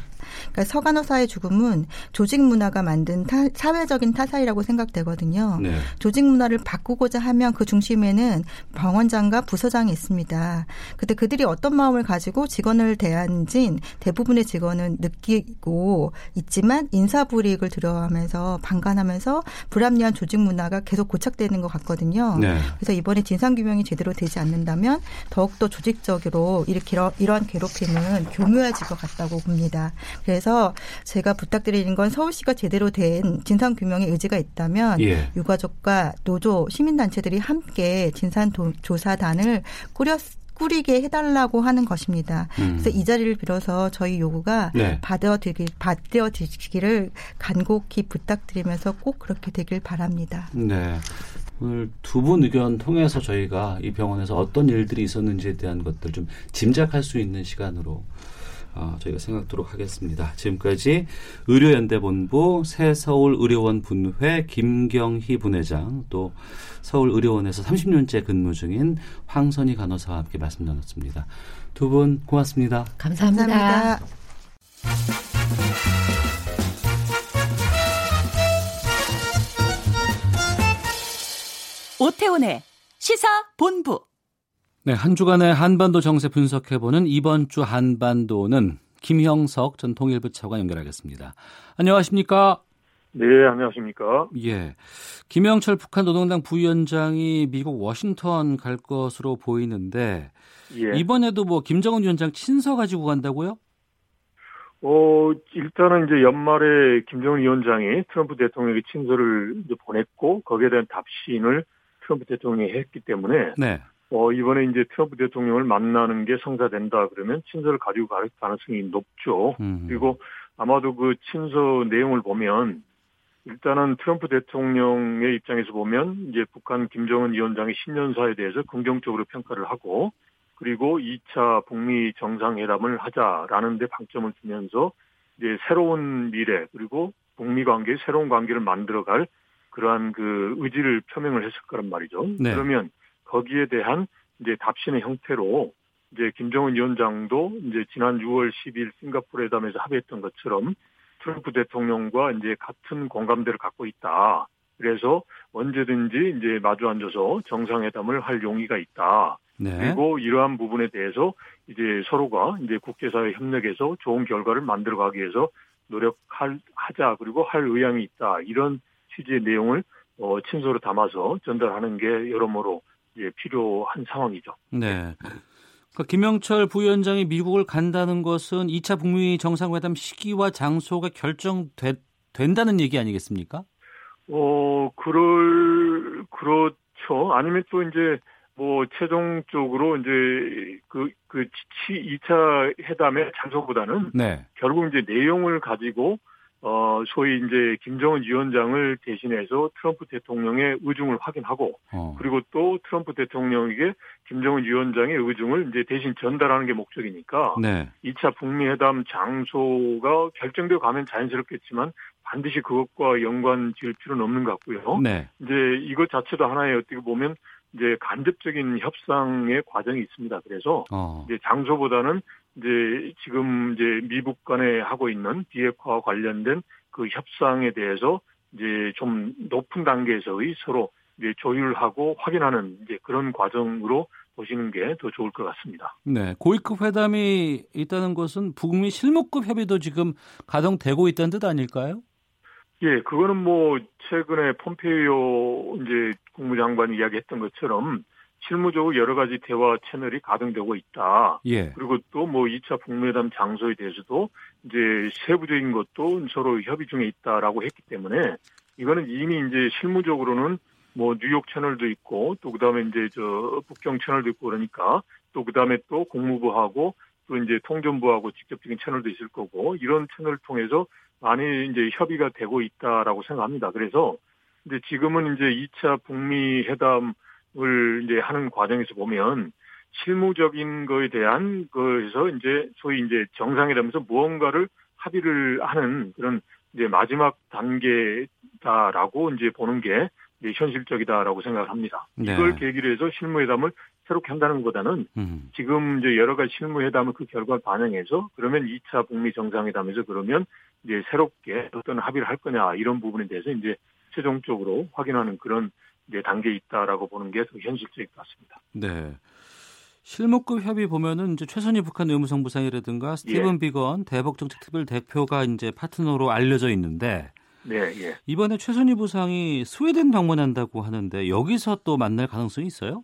그러니까 서간호사의 죽음은 조직 문화가 만든 타, 사회적인 타살이라고 생각되거든요. 네. 조직 문화를 바꾸고자 하면 그 중심에는 병원장과 부서장이 있습니다. 그때 그들이 어떤 마음을 가지고 직원을 대한진 대부분의 직원은 느끼고 있지만 인사불이익을 두려워하면서 방관하면서 불합리한 조직 문화가 계속 고착되는 것 같거든요. 네. 그래서 이번에 진상규명이 제대로 되지 않는다면 더욱더 조직적으로 이렇게 이러한 괴롭힘은 교묘해질 것 같다고 봅니다. 그래서 제가 부탁드리는 건 서울시가 제대로 된 진상 규명의 의지가 있다면 예. 유가족과 노조 시민단체들이 함께 진상 조사단을 꾸렸 꾸리게 해달라고 하는 것입니다. 음. 그래서 이 자리를 빌어서 저희 요구가 네. 받아들기, 받아들이기를 간곡히 부탁드리면서 꼭 그렇게 되길 바랍니다. 네. 오늘 두 분 의견 통해서 저희가 이 병원에서 어떤 일들이 있었는지에 대한 것들 좀 짐작할 수 있는 시간으로 어, 저희가 생각하도록 하겠습니다. 지금까지 의료연대본부 새서울의료원 분회 김경희 분회장 또 서울의료원에서 30년째 근무 중인 황선희 간호사와 함께 말씀 나눴습니다. 두 분 고맙습니다. 감사합니다. 감사합니다. 오태훈의 시사 본부 네, 한 주간의 한반도 정세 분석해보는 이번 주 한반도는 김형석 전 통일부 차관 연결하겠습니다. 안녕하십니까? 네, 안녕하십니까? 예. 김영철 북한 노동당 부위원장이 미국 워싱턴 갈 것으로 보이는데 예. 이번에도 뭐 김정은 위원장 친서 가지고 간다고요? 어, 일단은 이제 연말에 김정은 위원장이 트럼프 대통령에게 친서를 보냈고 거기에 대한 답신을 트럼프 대통령이 했기 때문에 네. 어, 이번에 이제 트럼프 대통령을 만나는 게 성사된다 그러면 친서를 가지고 갈 가능성이 높죠. 음. 그리고 아마도 그 친서 내용을 보면 일단은 트럼프 대통령의 입장에서 보면 이제 북한 김정은 위원장의 신년사에 대해서 긍정적으로 평가를 하고 그리고 2차 북미 정상회담을 하자라는 데 방점을 두면서 이제 새로운 미래 그리고 북미 관계 새로운 관계를 만들어갈 그러한 그 의지를 표명을 했을 거란 말이죠. 네. 그러면 거기에 대한 이제 답신의 형태로 이제 김정은 위원장도 이제 지난 6월 10일 싱가포르 회담에서 합의했던 것처럼 트럼프 대통령과 이제 같은 공감대를 갖고 있다. 그래서 언제든지 이제 마주 앉아서 정상회담을 할 용의가 있다. 네. 그리고 이러한 부분에 대해서 이제 서로가 이제 국제사회 협력에서 좋은 결과를 만들어가기 위해서 노력할 하자 그리고 할 의향이 있다 이런 취지의 내용을 어, 친서로 담아서 전달하는 게 여러모로 이제 필요한 상황이죠. 네. 그러니까 김영철 부위원장이 미국을 간다는 것은 2차 북미 정상회담 시기와 장소가 결정된다는 얘기 아니겠습니까? 어, 그럴, 그렇죠. 아니면 또 이제 뭐 최종적으로 이제 그, 그 2차 회담의 장소보다는 네. 결국 이제 내용을 가지고 어, 소위 이제 김정은 위원장을 대신해서 트럼프 대통령의 의중을 확인하고, 어. 그리고 또 트럼프 대통령에게 김정은 위원장의 의중을 이제 대신 전달하는 게 목적이니까, 네. 2차 북미 회담 장소가 결정되어 가면 자연스럽겠지만, 반드시 그것과 연관 지을 필요는 없는 것 같고요. 네. 이제 이것 자체도 하나의 어떻게 보면 이제 간접적인 협상의 과정이 있습니다. 그래서 어. 이제 장소보다는 이제 지금 이제 미국 간에 하고 있는 비핵화 관련된 그 협상에 대해서 이제 좀 높은 단계에서의 서로 이제 조율하고 확인하는 이제 그런 과정으로 보시는 게 더 좋을 것 같습니다. 네, 고위급 회담이 있다는 것은 북미 실무급 협의도 지금 가동되고 있다는 뜻 아닐까요? 예, 그거는 뭐 최근에 폼페이오 이제 국무장관이 이야기했던 것처럼 실무적으로 여러 가지 대화 채널이 가동되고 있다. 예. 그리고 또 뭐 2차 북미회담 장소에 대해서도 이제 세부적인 것도 서로 협의 중에 있다라고 했기 때문에 이거는 이미 이제 실무적으로는 뭐 뉴욕 채널도 있고 또 그다음에 이제 저 북경 채널도 있고 그러니까 또 그다음에 또 국무부하고 또 이제 통전부하고 직접적인 채널도 있을 거고 이런 채널을 통해서 많이 이제 협의가 되고 있다라고 생각합니다. 그래서 이제 지금은 이제 2차 북미 회담 을 이제 하는 과정에서 보면 실무적인 거에 대한 거에서 이제 소위 이제 정상회담에서 무언가를 합의를 하는 그런 이제 마지막 단계다라고 이제 보는 게 이제 현실적이다라고 생각을 합니다. 네. 이걸 계기로 해서 실무회담을 새롭게 한다는 것보다는 음. 지금 이제 여러 가지 실무회담을 그 결과를 반영해서 그러면 2차 북미 정상회담에서 그러면 이제 새롭게 어떤 합의를 할 거냐 이런 부분에 대해서 이제 최종적으로 확인하는 그런 이제 단계에 있다라고 보는 게 더 현실적일 것 같습니다. 네. 실무급 협의 보면은 이제 최선희 북한 외무성부상이라든가 스티븐 예. 비건 대북정책특별 대표가 이제 파트너로 알려져 있는데 네, 예. 이번에 최선희 부상이 스웨덴 방문한다고 하는데 여기서 또 만날 가능성이 있어요?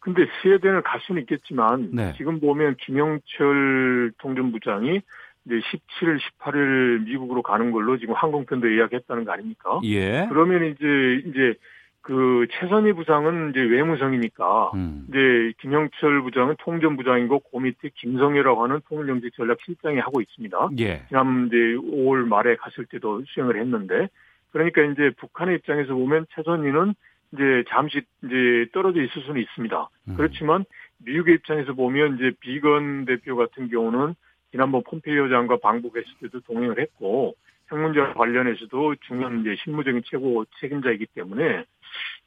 근데 스웨덴을 갈 수는 있겠지만 네. 지금 보면 김영철 통전부장이 이제 17일, 18일 미국으로 가는 걸로 지금 항공편도 예약했다는 거 아닙니까? 예. 그러면 이제 이제 그 최선희 부장은 이제 외무성이니까 음. 이제 김영철 부장은 통전부장이고 그 밑에 김성애라고 하는 통일정책 전략실장이 하고 있습니다. 예. 지난 이제 5월 말에 갔을 때도 수행을 했는데 그러니까 이제 북한의 입장에서 보면 최선희는 이제 잠시 이제 떨어져 있을 수는 있습니다. 음. 그렇지만 미국의 입장에서 보면 이제 비건 대표 같은 경우는 지난번 폼페이오 장과 방북했을 때도 동행을 했고 핵 문제와 관련해서도 중요한 이제 실무적인 최고 책임자이기 때문에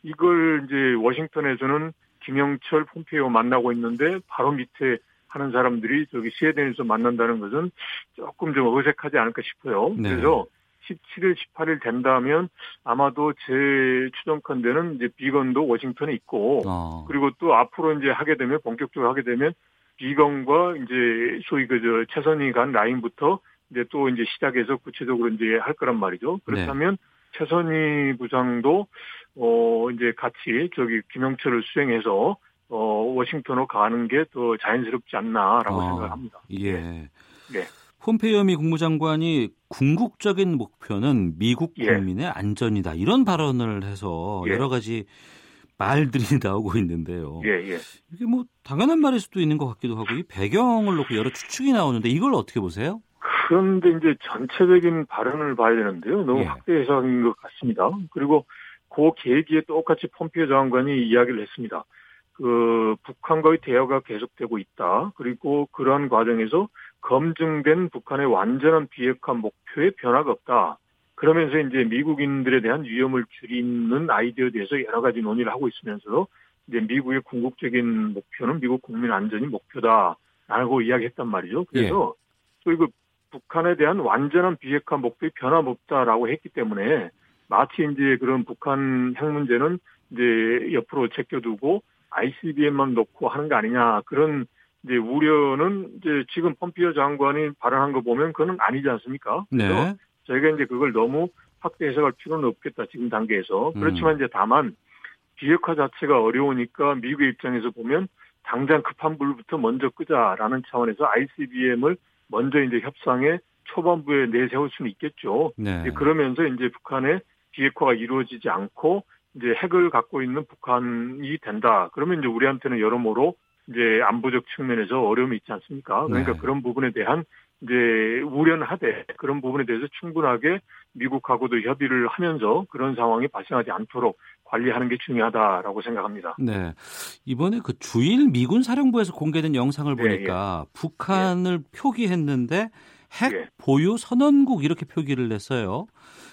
이걸 이제 워싱턴에서는 김영철 폼페이오 만나고 있는데 바로 밑에 하는 사람들이 저기 스웨덴에서 만난다는 것은 조금 좀 어색하지 않을까 싶어요. 네. 그래서 17일, 18일 된다면 아마도 제 추정컨대는 이제 비건도 워싱턴에 있고 어. 그리고 또 앞으로 이제 하게 되면 본격적으로 하게 되면 비건과 이제 소위 그저 최선이 간 라인부터 이제 또 이제 시작해서 구체적으로 이제 할 거란 말이죠. 그렇다면 네. 최선희 부장도 어 이제 같이 저기 김영철을 수행해서 어 워싱턴으로 가는 게 더 자연스럽지 않나라고 어, 생각합니다. 예. 네. 폼페이오 미 국무장관이 궁극적인 목표는 미국 예. 국민의 예. 안전이다 이런 발언을 해서 예. 여러 가지 말들이 나오고 있는데요. 예, 예. 이게 뭐 당연한 말일 수도 있는 것 같기도 하고 이 배경을 놓고 여러 추측이 나오는데 이걸 어떻게 보세요? 그런데 이제 전체적인 발언을 봐야 되는데요. 너무 예. 확대 해석인 것 같습니다. 그리고 그 계기에 똑같이 폼피오 장관이 이야기를 했습니다. 그 북한과의 대화가 계속되고 있다. 그리고 그러한 과정에서 검증된 북한의 완전한 비핵화 목표에 변화가 없다. 그러면서 이제 미국인들에 대한 위험을 줄이는 아이디어에 대해서 여러 가지 논의를 하고 있으면서도 이제 미국의 궁극적인 목표는 미국 국민 안전이 목표다라고 이야기했단 말이죠. 그래서 예. 또 이거 북한에 대한 완전한 비핵화 목표에 변함없다라고 했기 때문에 마치 이제 그런 북한 핵 문제는 이제 옆으로 제껴두고 ICBM만 놓고 하는 거 아니냐 그런 이제 우려는 이제 지금 펌피어 장관이 발언한 거 보면 그건 아니지 않습니까? 네. 저희가 이제 그걸 너무 확대 해석할 필요는 없겠다 지금 단계에서 음. 그렇지만 이제 다만 비핵화 자체가 어려우니까 미국의 입장에서 보면 당장 급한 불부터 먼저 끄자라는 차원에서 ICBM을 먼저 이제 협상에 초반부에 내세울 수는 있겠죠. 네. 그러면서 이제 북한의 비핵화가 이루어지지 않고 이제 핵을 갖고 있는 북한이 된다. 그러면 이제 우리한테는 여러모로 이제 안보적 측면에서 어려움이 있지 않습니까? 그러니까 네. 그런 부분에 대한 이제 우려하되 그런 부분에 대해서 충분하게 미국하고도 협의를 하면서 그런 상황이 발생하지 않도록 관리하는 게 중요하다라고 생각합니다. 네. 이번에 그 주일 미군 사령부에서 공개된 영상을 네, 보니까 예. 북한을 예. 표기했는데 핵 예. 보유 선언국 이렇게 표기를 냈어요.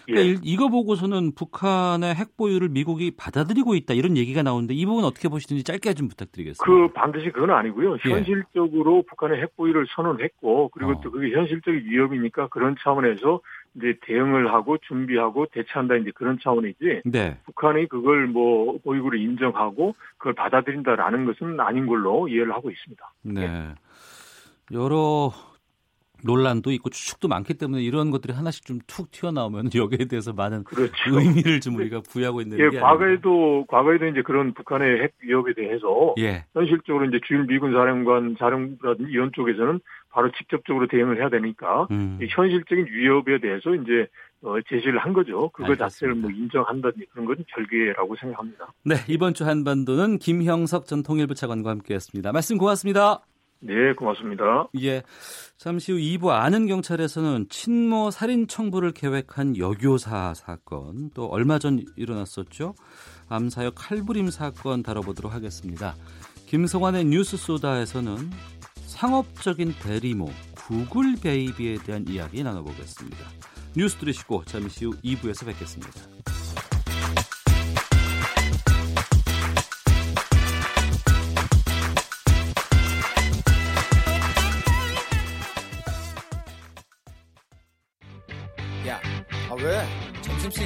그러니까 예. 이거 보고서는 북한의 핵 보유를 미국이 받아들이고 있다 이런 얘기가 나오는데 이 부분 어떻게 보시는지 짧게 좀 부탁드리겠습니다. 그 반드시 그건 아니고요. 예. 현실적으로 예. 북한의 핵 보유를 선언했고 그리고 어. 또 그게 현실적인 위협이니까 그런 차원에서 이제 대응을 하고 준비하고 대처한다 이제 그런 차원이지. 네. 북한이 그걸 뭐 보유구를 인정하고 그걸 받아들인다라는 것은 아닌 걸로 이해를 하고 있습니다. 네. 여러 논란도 있고 추측도 많기 때문에 이런 것들이 하나씩 좀 툭 튀어나오면 여기에 대해서 많은 그렇죠. 의미를 좀 우리가 부여하고 있는 예, 과거에도 과거에도 이제 그런 북한의 핵 위협에 대해서 예. 현실적으로 이제 주일 미군 사령관 사령부라든지 이런 쪽에서는 바로 직접적으로 대응을 해야 되니까 음. 현실적인 위협에 대해서 이제 어, 제시를 한 거죠. 그거 알겠습니다. 자체를 뭐 인정한다든지 그런 건 별개라고 생각합니다. 네, 이번 주 한반도는 김형석 전 통일부 차관과 함께했습니다. 말씀 고맙습니다. 네, 고맙습니다. 예. 잠시 후 2부 아는 경찰에서는 친모 살인 청부를 계획한 여교사 사건, 또 얼마 전 일어났었죠. 암사역 칼부림 사건 다뤄보도록 하겠습니다. 김성환의 뉴스 소다에서는 상업적인 대리모 구글 베이비에 대한 이야기 나눠보겠습니다. 뉴스 들으시고 잠시 후 2부에서 뵙겠습니다.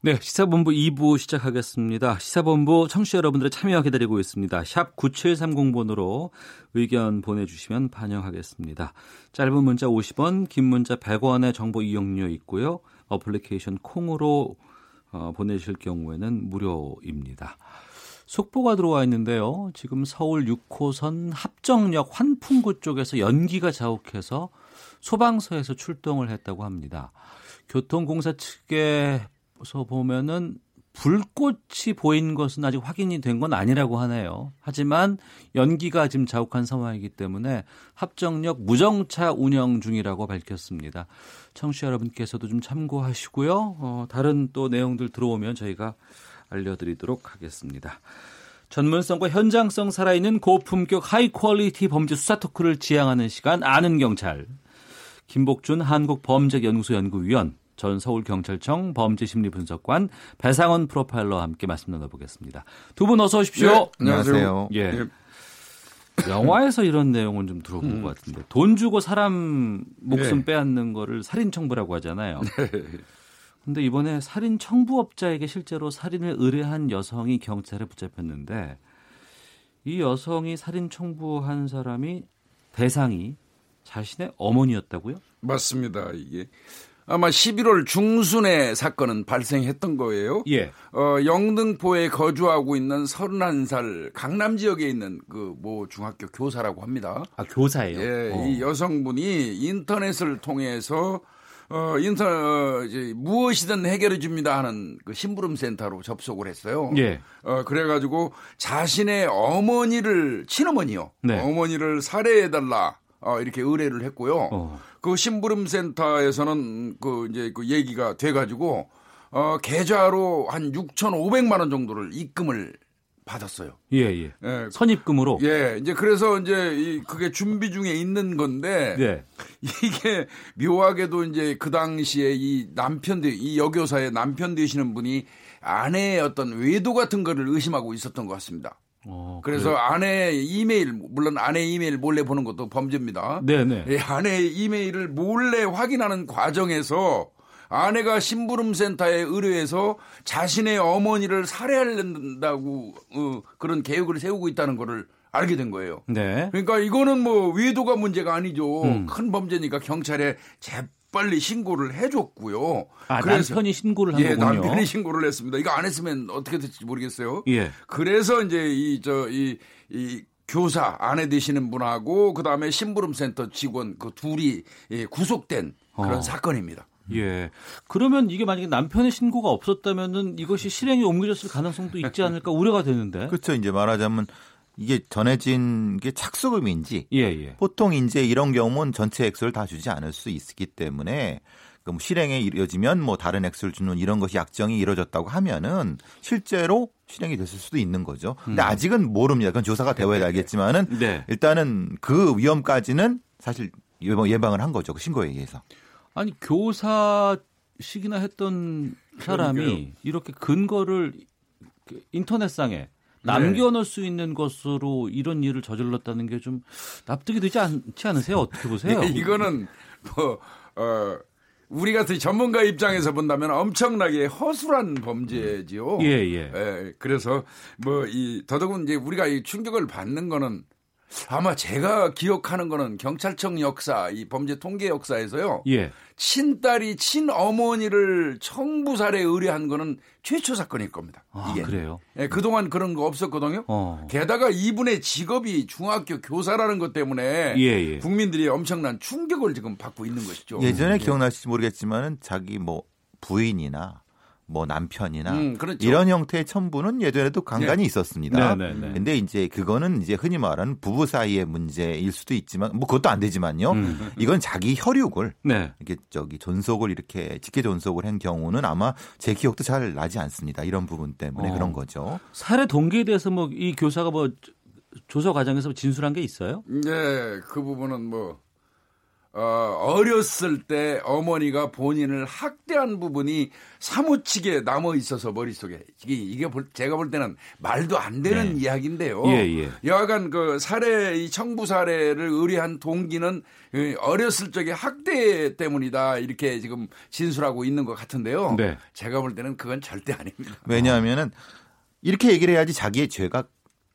네, 시사본부 2부 시작하겠습니다. 시사본부 청취자 여러분들의 참여 기다리고 있습니다. 샵 9730번으로 의견 보내주시면 반영하겠습니다. 짧은 문자 50원, 긴 문자 100원의 정보 이용료 있고요. 어플리케이션 콩으로 어, 보내실 경우에는 무료입니다. 속보가 들어와 있는데요. 지금 서울 6호선 합정역 환풍구 쪽에서 연기가 자욱해서 소방서에서 출동을 했다고 합니다. 교통공사 측의 서 보면은 불꽃이 보인 것은 아직 확인이 된 건 아니라고 하네요. 하지만 연기가 지금 자욱한 상황이기 때문에 합정역 무정차 운영 중이라고 밝혔습니다. 청취자 여러분께서도 좀 참고하시고요. 어, 다른 또 내용들 들어오면 저희가 알려드리도록 하겠습니다. 전문성과 현장성 살아있는 고품격 high quality 범죄 수사 토크를 지향하는 시간 아는 경찰. 김복준 한국범죄연구소 연구위원 전 서울경찰청 범죄심리분석관 배상원 프로파일러와 함께 말씀 나눠보겠습니다. 두 분 어서 오십시오. 네, 안녕하세요. 예. 네. 영화에서 이런 내용은 좀 들어본 음. 것 같은데 돈 주고 사람 목숨 네. 빼앗는 거를 살인 청부라고 하잖아요. 네. 근데 이번에 살인 청부업자에게 실제로 살인을 의뢰한 여성이 경찰에 붙잡혔는데 이 여성이 살인 청부한 사람이 대상이 자신의 어머니였다고요? 맞습니다. 이게 아마 11월 중순에 사건은 발생했던 거예요. 예. 어, 영등포에 거주하고 있는 31살 강남 지역에 있는 그 뭐 중학교 교사라고 합니다. 아, 교사예요? 예. 어. 이 여성분이 인터넷을 통해서 어, 인터, 어, 이제 무엇이든 해결해 줍니다 하는 그 심부름 센터로 접속을 했어요. 예. 어, 그래 가지고 자신의 어머니를, 친어머니요. 네. 어머니를 살해해 달라. 어, 이렇게 의뢰를 했고요. 어. 그 심부름 센터에서는 그 이제 그 얘기가 돼가지고 어, 계좌로 한 6,500만 원 정도를 입금을 받았어요. 예, 예. 예. 선입금으로? 예. 이제 그래서 이제 이 그게 준비 중에 있는 건데 예. 이게 묘하게도 이제 그 당시에 이 남편 이 여교사의 남편 되시는 분이 아내의 어떤 외도 같은 거를 의심하고 있었던 것 같습니다. 어, 그래서 그래. 아내 이메일 물론 아내 이메일 몰래 보는 것도 범죄입니다. 네네. 예, 아내 이메일을 몰래 확인하는 과정에서 아내가 심부름센터에 의뢰해서 자신의 어머니를 살해하려다고 어, 그런 계획을 세우고 있다는 것을 알게 된 거예요. 네. 그러니까 이거는 뭐 외도가 문제가 아니죠. 음. 큰 범죄니까 경찰에 재 빨리 신고를 해줬고요. 아, 그래서, 남편이 신고를 한 예, 거군요. 남편이 신고를 했습니다. 이거 안 했으면 어떻게 될지 모르겠어요. 예. 그래서 이제 이 저 이 이 교사 아내 되시는 분하고 그 다음에 심부름센터 직원 그 둘이 예, 구속된 그런 어. 사건입니다. 예. 그러면 이게 만약에 남편의 신고가 없었다면은 이것이 실행에 옮겨졌을 가능성도 있지 않을까 우려가 되는데. 그렇죠. 이제 말하자면 이게 전해진 게 착수금인지 예, 예. 보통 이제 이런 경우는 전체 액수를 다 주지 않을 수 있기 때문에 그럼 실행에 이뤄지면 뭐 다른 액수를 주는 이런 것이 약정이 이루어졌다고 하면은 실제로 실행이 됐을 수도 있는 거죠. 근데 음. 아직은 모릅니다. 그건 조사가 되어야 알겠지만은 네. 일단은 그 위험까지는 사실 예방 을 한 거죠. 그 신고에 의해서. 아니 교사식이나 했던 사람이 그러니까요. 이렇게 근거를 인터넷상에 남겨놓을 수 있는 것으로 이런 일을 저질렀다는 게 좀 납득이 되지 않지 않으세요? 어떻게 보세요? 네, 이거는 뭐 어, 우리 같은 전문가 입장에서 본다면 엄청나게 허술한 범죄지요. 예, 예. 예 그래서 뭐 이 더더군 이제 우리가 이 충격을 받는 거는 아마 제가 기억하는 거는 경찰청 역사, 이 범죄 통계 역사에서요. 예. 친딸이 친어머니를 청부살에 의뢰한 거는 최초 사건일 겁니다. 아, 이게. 그래요? 예, 그동안 그런 거 없었거든요. 어. 게다가 이분의 직업이 중학교 교사라는 것 때문에 예, 예. 국민들이 엄청난 충격을 지금 받고 있는 것이죠. 예전에 예. 기억나실지 모르겠지만은 자기 뭐 부인이나 뭐 남편이나 음, 그렇죠. 이런 형태의 첨부는 예전에도 간간히 네. 있었습니다. 네, 네, 네, 근데 이제 그거는 이제 흔히 말하는 부부 사이의 문제일 수도 있지만 뭐 그것도 안 되지만요. 음. 이건 자기 혈육을 네. 이게 저기 존속을 이렇게 직계 존속을 한 경우는 아마 제 기억도 잘 나지 않습니다. 이런 부분 때문에 어. 그런 거죠. 살해 동기에 대해서 뭐 이 교사가 뭐 조사 과정에서 진술한 게 있어요? 네, 그 부분은 뭐 어, 어렸을 때 어머니가 본인을 학대한 부분이 사무치게 남아 있어서 머릿속에 이게 이게 볼, 제가 볼 때는 말도 안 되는 네. 이야기인데요. 예, 예. 여하간 그 살해 이 청부 살해를 의뢰한 동기는 그 어렸을 적에 학대 때문이다 이렇게 지금 진술하고 있는 것 같은데요. 네. 제가 볼 때는 그건 절대 아닙니다. 왜냐하면은 이렇게 얘기를 해야지 자기의 죄가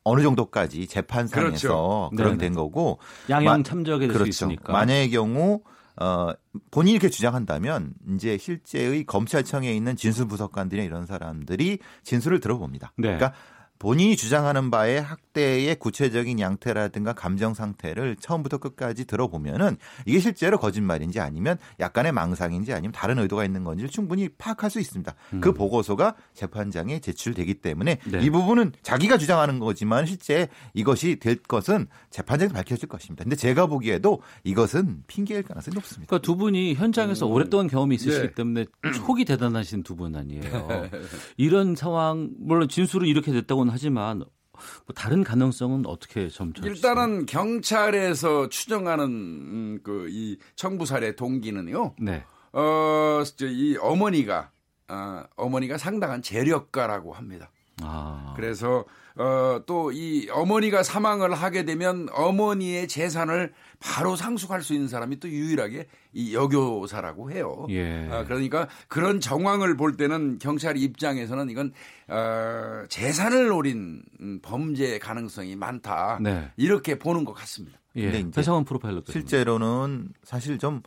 어느 정도까지 재판상에서 그렇죠. 그런 된 거고 양형 참작이 될수 그렇죠. 있으니까 만약의 경우 어 본인이 이렇게 주장한다면 이제 실제의 검찰청에 있는 진술 부석관들이나 이런 사람들이 진술을 들어봅니다. 네. 그러니까 본인이 주장하는 바의 학대의 구체적인 양태라든가 감정 상태를 처음부터 끝까지 들어보면은 이게 실제로 거짓말인지 아니면 약간의 망상인지 아니면 다른 의도가 있는 건지를 충분히 파악할 수 있습니다. 음. 그 보고서가 재판장에 제출되기 때문에 네. 이 부분은 자기가 주장하는 거지만 실제 이것이 될 것은 재판장에서 밝혀질 것입니다. 근데 제가 보기에도 이것은 핑계일 가능성이 높습니다. 그러니까 두 분이 현장에서 음. 오랫동안 경험이 있으시기 네. 때문에 촉이 대단하신 두 분 아니에요. 이런 상황 물론 진술은 이렇게 됐다고 고는 하지만 뭐 다른 가능성은 어떻게 점쳐 일단은 경찰에서 추정하는 음, 그이 청부 살해 동기는요. 네. 어, 이 어머니가 어, 어머니가 상당한 재력가라고 합니다. 아. 그래서 어, 또 이 어머니가 사망을 하게 되면 어머니의 재산을 바로 상속할 수 있는 사람이 또 유일하게 이 여교사라고 해요. 예. 어, 그러니까 그런 정황을 볼 때는 경찰 입장에서는 이건 어, 재산을 노린 범죄 가능성이 많다. 네. 이렇게 보는 것 같습니다. 예. 근데 이제 프로파일러 실제로는 사실 좀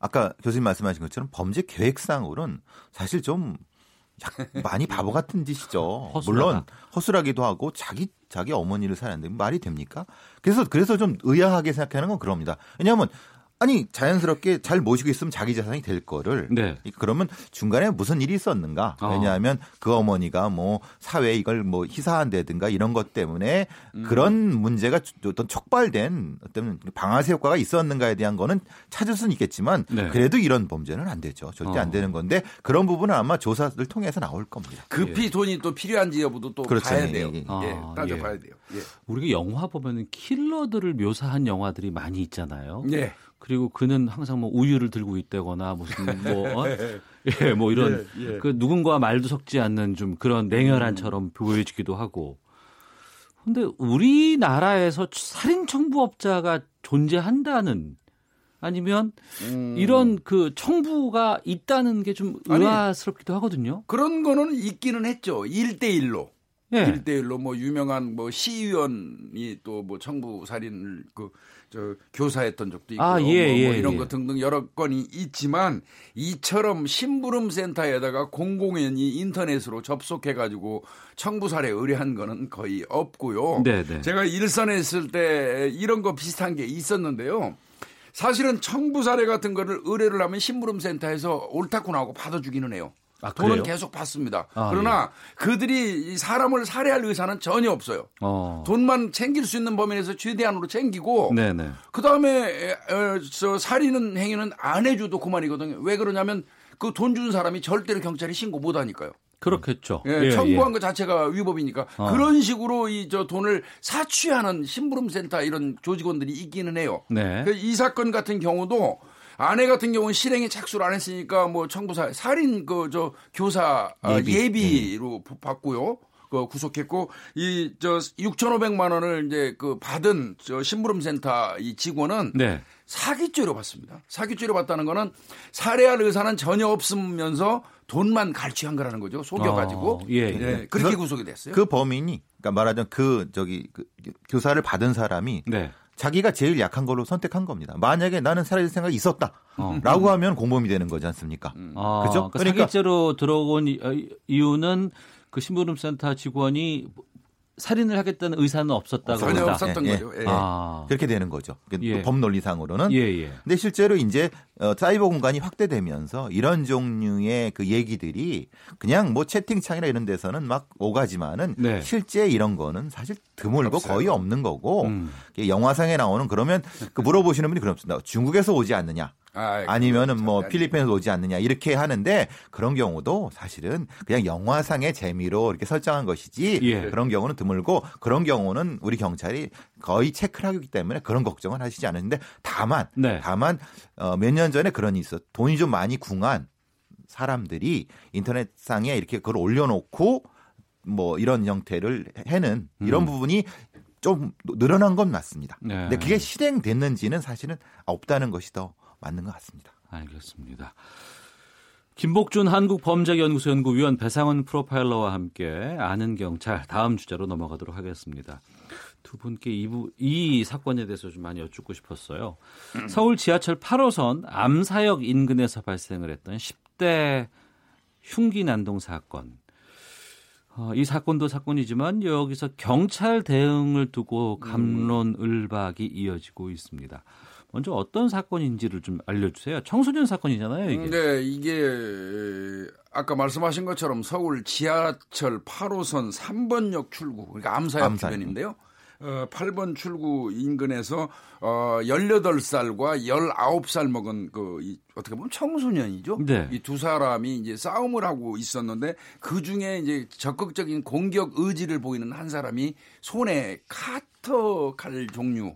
아까 교수님 말씀하신 것처럼 범죄 계획상으로는 사실 좀 많이 바보 같은 짓이죠. 허술하다. 물론 허술하기도 하고 자기 자기 어머니를 살았는데 말이 됩니까? 그래서 그래서 좀 의아하게 생각하는 건 그럽니다. 왜냐하면 아니 자연스럽게 잘 모시고 있으면 자기 자산이 될 거를 네. 그러면 중간에 무슨 일이 있었는가 어. 왜냐하면 그 어머니가 뭐 사회에 이걸 뭐 희사한다든가 이런 것 때문에 음. 그런 문제가 어떤 촉발된 어떤 방아쇠 효과가 있었는가에 대한 거는 찾을 수는 있겠지만 네. 그래도 이런 범죄는 안 되죠 절대 어. 안 되는 건데 그런 부분은 아마 조사를 통해서 나올 겁니다 급히 예. 돈이 또 필요한지 여부도 또 그렇죠. 봐야 돼요 예, 예. 아, 예. 따져봐야 예. 돼요 예. 우리가 영화 보면은 킬러들을 묘사한 영화들이 많이 있잖아요. 예. 그리고 그는 항상 뭐 우유를 들고 있다거나 무슨 뭐 어? 예, 뭐 이런 예, 예. 그 누군가 말도 섞지 않는 좀 그런 냉혈한처럼 음. 보여지기도 하고. 근데 우리나라에서 살인 청부업자가 존재한다는 아니면 음. 이런 그 청부가 있다는 게 좀 의아스럽기도 하거든요. 그런 거는 있기는 했죠. 1대 1로. 예. 1대1로 뭐 유명한 뭐 시의원이 또 뭐 청부 살인을 그 저 교사했던 적도 있고 아, 예, 뭐, 뭐 예, 이런 거 등등 여러 건이 있지만 이처럼 심부름 센터에다가 공공연히 인터넷으로 접속해 가지고 청부 살해 의뢰한 거는 거의 없고요. 네네. 네. 제가 일선에 있을 때 이런 거 비슷한 게 있었는데요. 사실은 청부 사례 같은 거를 의뢰를 하면 심부름 센터에서 옳다고 나오고 받아주기는 해요. 아, 돈은 계속 받습니다. 아, 그러나 예. 그들이 사람을 살해할 의사는 전혀 없어요. 어. 돈만 챙길 수 있는 범위 에서 최대한으로 챙기고 네네. 그다음에 어, 저 살인은 행위는 안 해줘도 그만이거든요. 왜 그러냐면 그 돈 준 사람이 절대로 경찰에 신고 못 하니까요. 그렇겠죠. 예, 예, 청구한 예. 것 자체가 위법이니까 어. 그런 식으로 이 저 돈을 사취하는 심부름 센터 이런 조직원들이 있기는 해요. 네. 그이 사건 같은 경우도 아내 같은 경우는 실행에 착수를 안 했으니까 뭐 청부사 살인 그 저 교사 아, 예비. 예비로 네. 받고요. 그 구속했고 이 저 6,500만 원을 이제 그 받은 저 심부름 센터 이 직원은 네. 사기죄로 받습니다. 사기죄로 받다는 거는 살해할 의사는 전혀 없으면서 돈만 갈취한 거라는 거죠. 속여가지고 어, 예, 예. 네, 그렇게 그, 구속이 됐어요. 그 범인이 그러니까 말하자면 그 저기 그 교사를 받은 사람이 네. 자기가 제일 약한 걸로 선택한 겁니다. 만약에 나는 살아있을 생각이 있었다. 어. 라고 하면 공범이 되는 거지 않습니까? 음. 아, 그죠? 그러니까, 그러니까 사기죄로 들어온 어, 이유는 그 신부름센터 직원이 살인을 하겠다는 의사는 없었다고 전혀 없었던 예, 거죠. 예. 아. 그렇게 되는 거죠. 예. 법 논리상으로는. 예, 예. 근데 실제로 이제 어, 사이버 공간이 확대되면서 이런 종류의 그 얘기들이 그냥 뭐 채팅창이나 이런 데서는 막 오가지만은 네. 실제 이런 거는 사실 드물고 없어요. 거의 없는 거고 음. 영화상에 나오는 그러면 그 물어보시는 분이 그렇습니다. 중국에서 오지 않느냐. 아, 니면은뭐 필리핀에서 오지 않느냐 이렇게 하는데 그런 경우도 사실은 그냥 영화상의 재미로 이렇게 설정한 것이지 예. 그런 경우는 드물고 그런 경우는 우리 경찰이 거의 체크를 하기 때문에 그런 걱정을 하시지 않는데 다만 네. 다만 어, 몇 년 전에 그런 일이 있어 돈이 좀 많이 궁한 사람들이 인터넷상에 이렇게 그걸 올려놓고 뭐 이런 형태를 해는 이런 음. 부분이 좀 늘어난 건 맞습니다. 네. 근데 그게 실행됐는지는 사실은 없다는 것이 더 맞는 것 같습니다. 알겠습니다. 김복준 한국범죄연구소 연구위원 배상원 프로파일러와 함께 아는 경찰 다음 주제로 넘어가도록 하겠습니다. 두 분께 이, 부, 이 사건에 대해서 좀 많이 여쭙고 싶었어요. 서울 지하철 8호선 암사역 인근에서 발생을 했던 10대 흉기 난동 사건. 어, 이 사건도 사건이지만 여기서 경찰 대응을 두고 감론을박이 이어지고 있습니다. 먼저 어떤 사건인지를 좀 알려주세요. 청소년 사건이잖아요, 이게. 네, 이게 아까 말씀하신 것처럼 서울 지하철 8호선 3번역 출구, 그러니까 암사역 암사. 주변인데요. 어, 8번 출구 인근에서 어, 18살과 19살 먹은 그 이, 어떻게 보면 청소년이죠. 네. 이두 사람이 이제 싸움을 하고 있었는데 그 중에 이제 적극적인 공격 의지를 보이는 한 사람이 손에 카터 칼 종류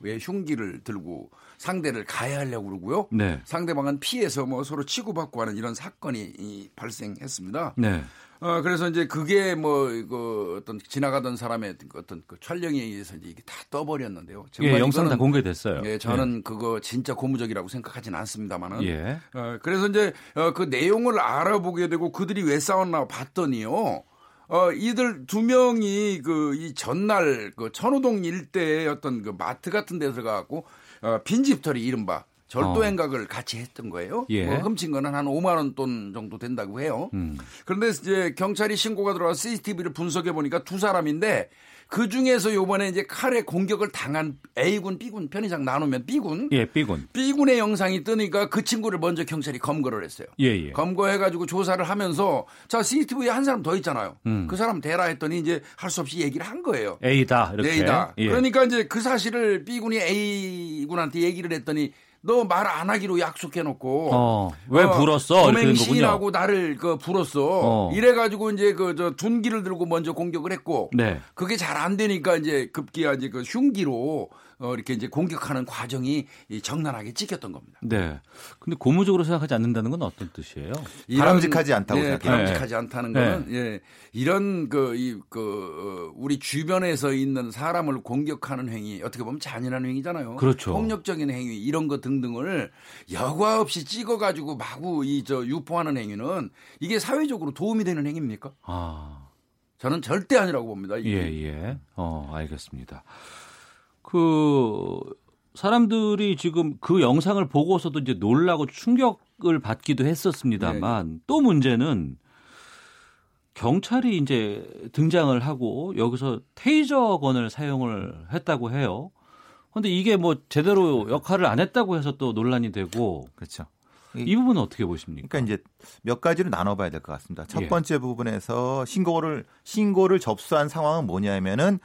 왜 흉기를 들고 상대를 가해하려고 그러고요. 네. 상대방은 피해서 뭐 서로 치고받고 하는 이런 사건이 이, 발생했습니다. 네. 어, 그래서 이제 그게 뭐, 그 어떤 지나가던 사람의 어떤 그 촬영에 의해서 이제 이게 다 떠버렸는데요. 정말 예, 영상 다 공개됐어요. 예, 저는 예. 그거 진짜 고무적이라고 생각하지는 않습니다만은. 예. 어, 그래서 이제 어, 그 내용을 알아보게 되고 그들이 왜 싸웠나 봤더니요. 어, 이들 두 명이 그 이 전날 그 천호동 일대의 어떤 그 마트 같은 데 들어가고 어, 빈집털이 이른바 절도 행각을 어. 같이 했던 거예요. 예. 뭐 훔친 거는 한 5만 원 돈 정도 된다고 해요. 음. 그런데 이제 경찰이 신고가 들어와 CCTV를 분석해 보니까 두 사람인데 그 중에서 요번에 이제 칼에 공격을 당한 A군, B군 편의상 나누면 B군. 예, B군. B군의 영상이 뜨니까 그 친구를 먼저 경찰이 검거를 했어요. 예, 예. 검거해 가지고 조사를 하면서 자, CCTV에 한 사람 더 있잖아요. 음. 그 사람 대라 했더니 이제 할 수 없이 얘기를 한 거예요. A다. 이렇게. A다. 예. 그러니까 이제 그 사실을 B군이 A군한테 얘기를 했더니 너 말 안 하기로 약속해놓고 어, 왜 어, 불었어? 시인하고 나를 그 불었어. 어. 이래가지고 이제 그 저 둔기를 들고 먼저 공격을 했고, 네. 그게 잘 안 되니까 이제 급기야 이제 그 흉기로 어, 이렇게 이제 공격하는 과정이 적나라하게 찍혔던 겁니다. 네. 근데 고무적으로 생각하지 않는다는 건 어떤 뜻이에요? 바람직하지 않다고 네, 생각해요. 바람직하지 않다는 네. 거는 예, 이런 그, 이, 그, 어, 우리 주변에서 있는 사람을 공격하는 행위, 어떻게 보면 잔인한 행위잖아요. 그렇죠. 폭력적인 행위, 이런 거 등등을 여과 없이 찍어가지고 마구 이, 저, 유포하는 행위는 이게 사회적으로 도움이 되는 행위입니까? 아. 저는 절대 아니라고 봅니다. 이게. 예, 예. 어, 알겠습니다. 그 사람들이 지금 그 영상을 보고서도 이제 놀라고 충격을 받기도 했었습니다만 네. 또 문제는 경찰이 이제 등장을 하고 여기서 테이저건을 사용을 했다고 해요. 근데 이게 뭐 제대로 역할을 안 했다고 해서 또 논란이 되고 그렇죠. 이, 부분은 어떻게 보십니까? 그러니까 이제 몇 가지로 나눠봐야 될 것 같습니다. 첫 예. 번째 예. 부분에서 신고를 신고를 접수한 상황은 뭐냐면은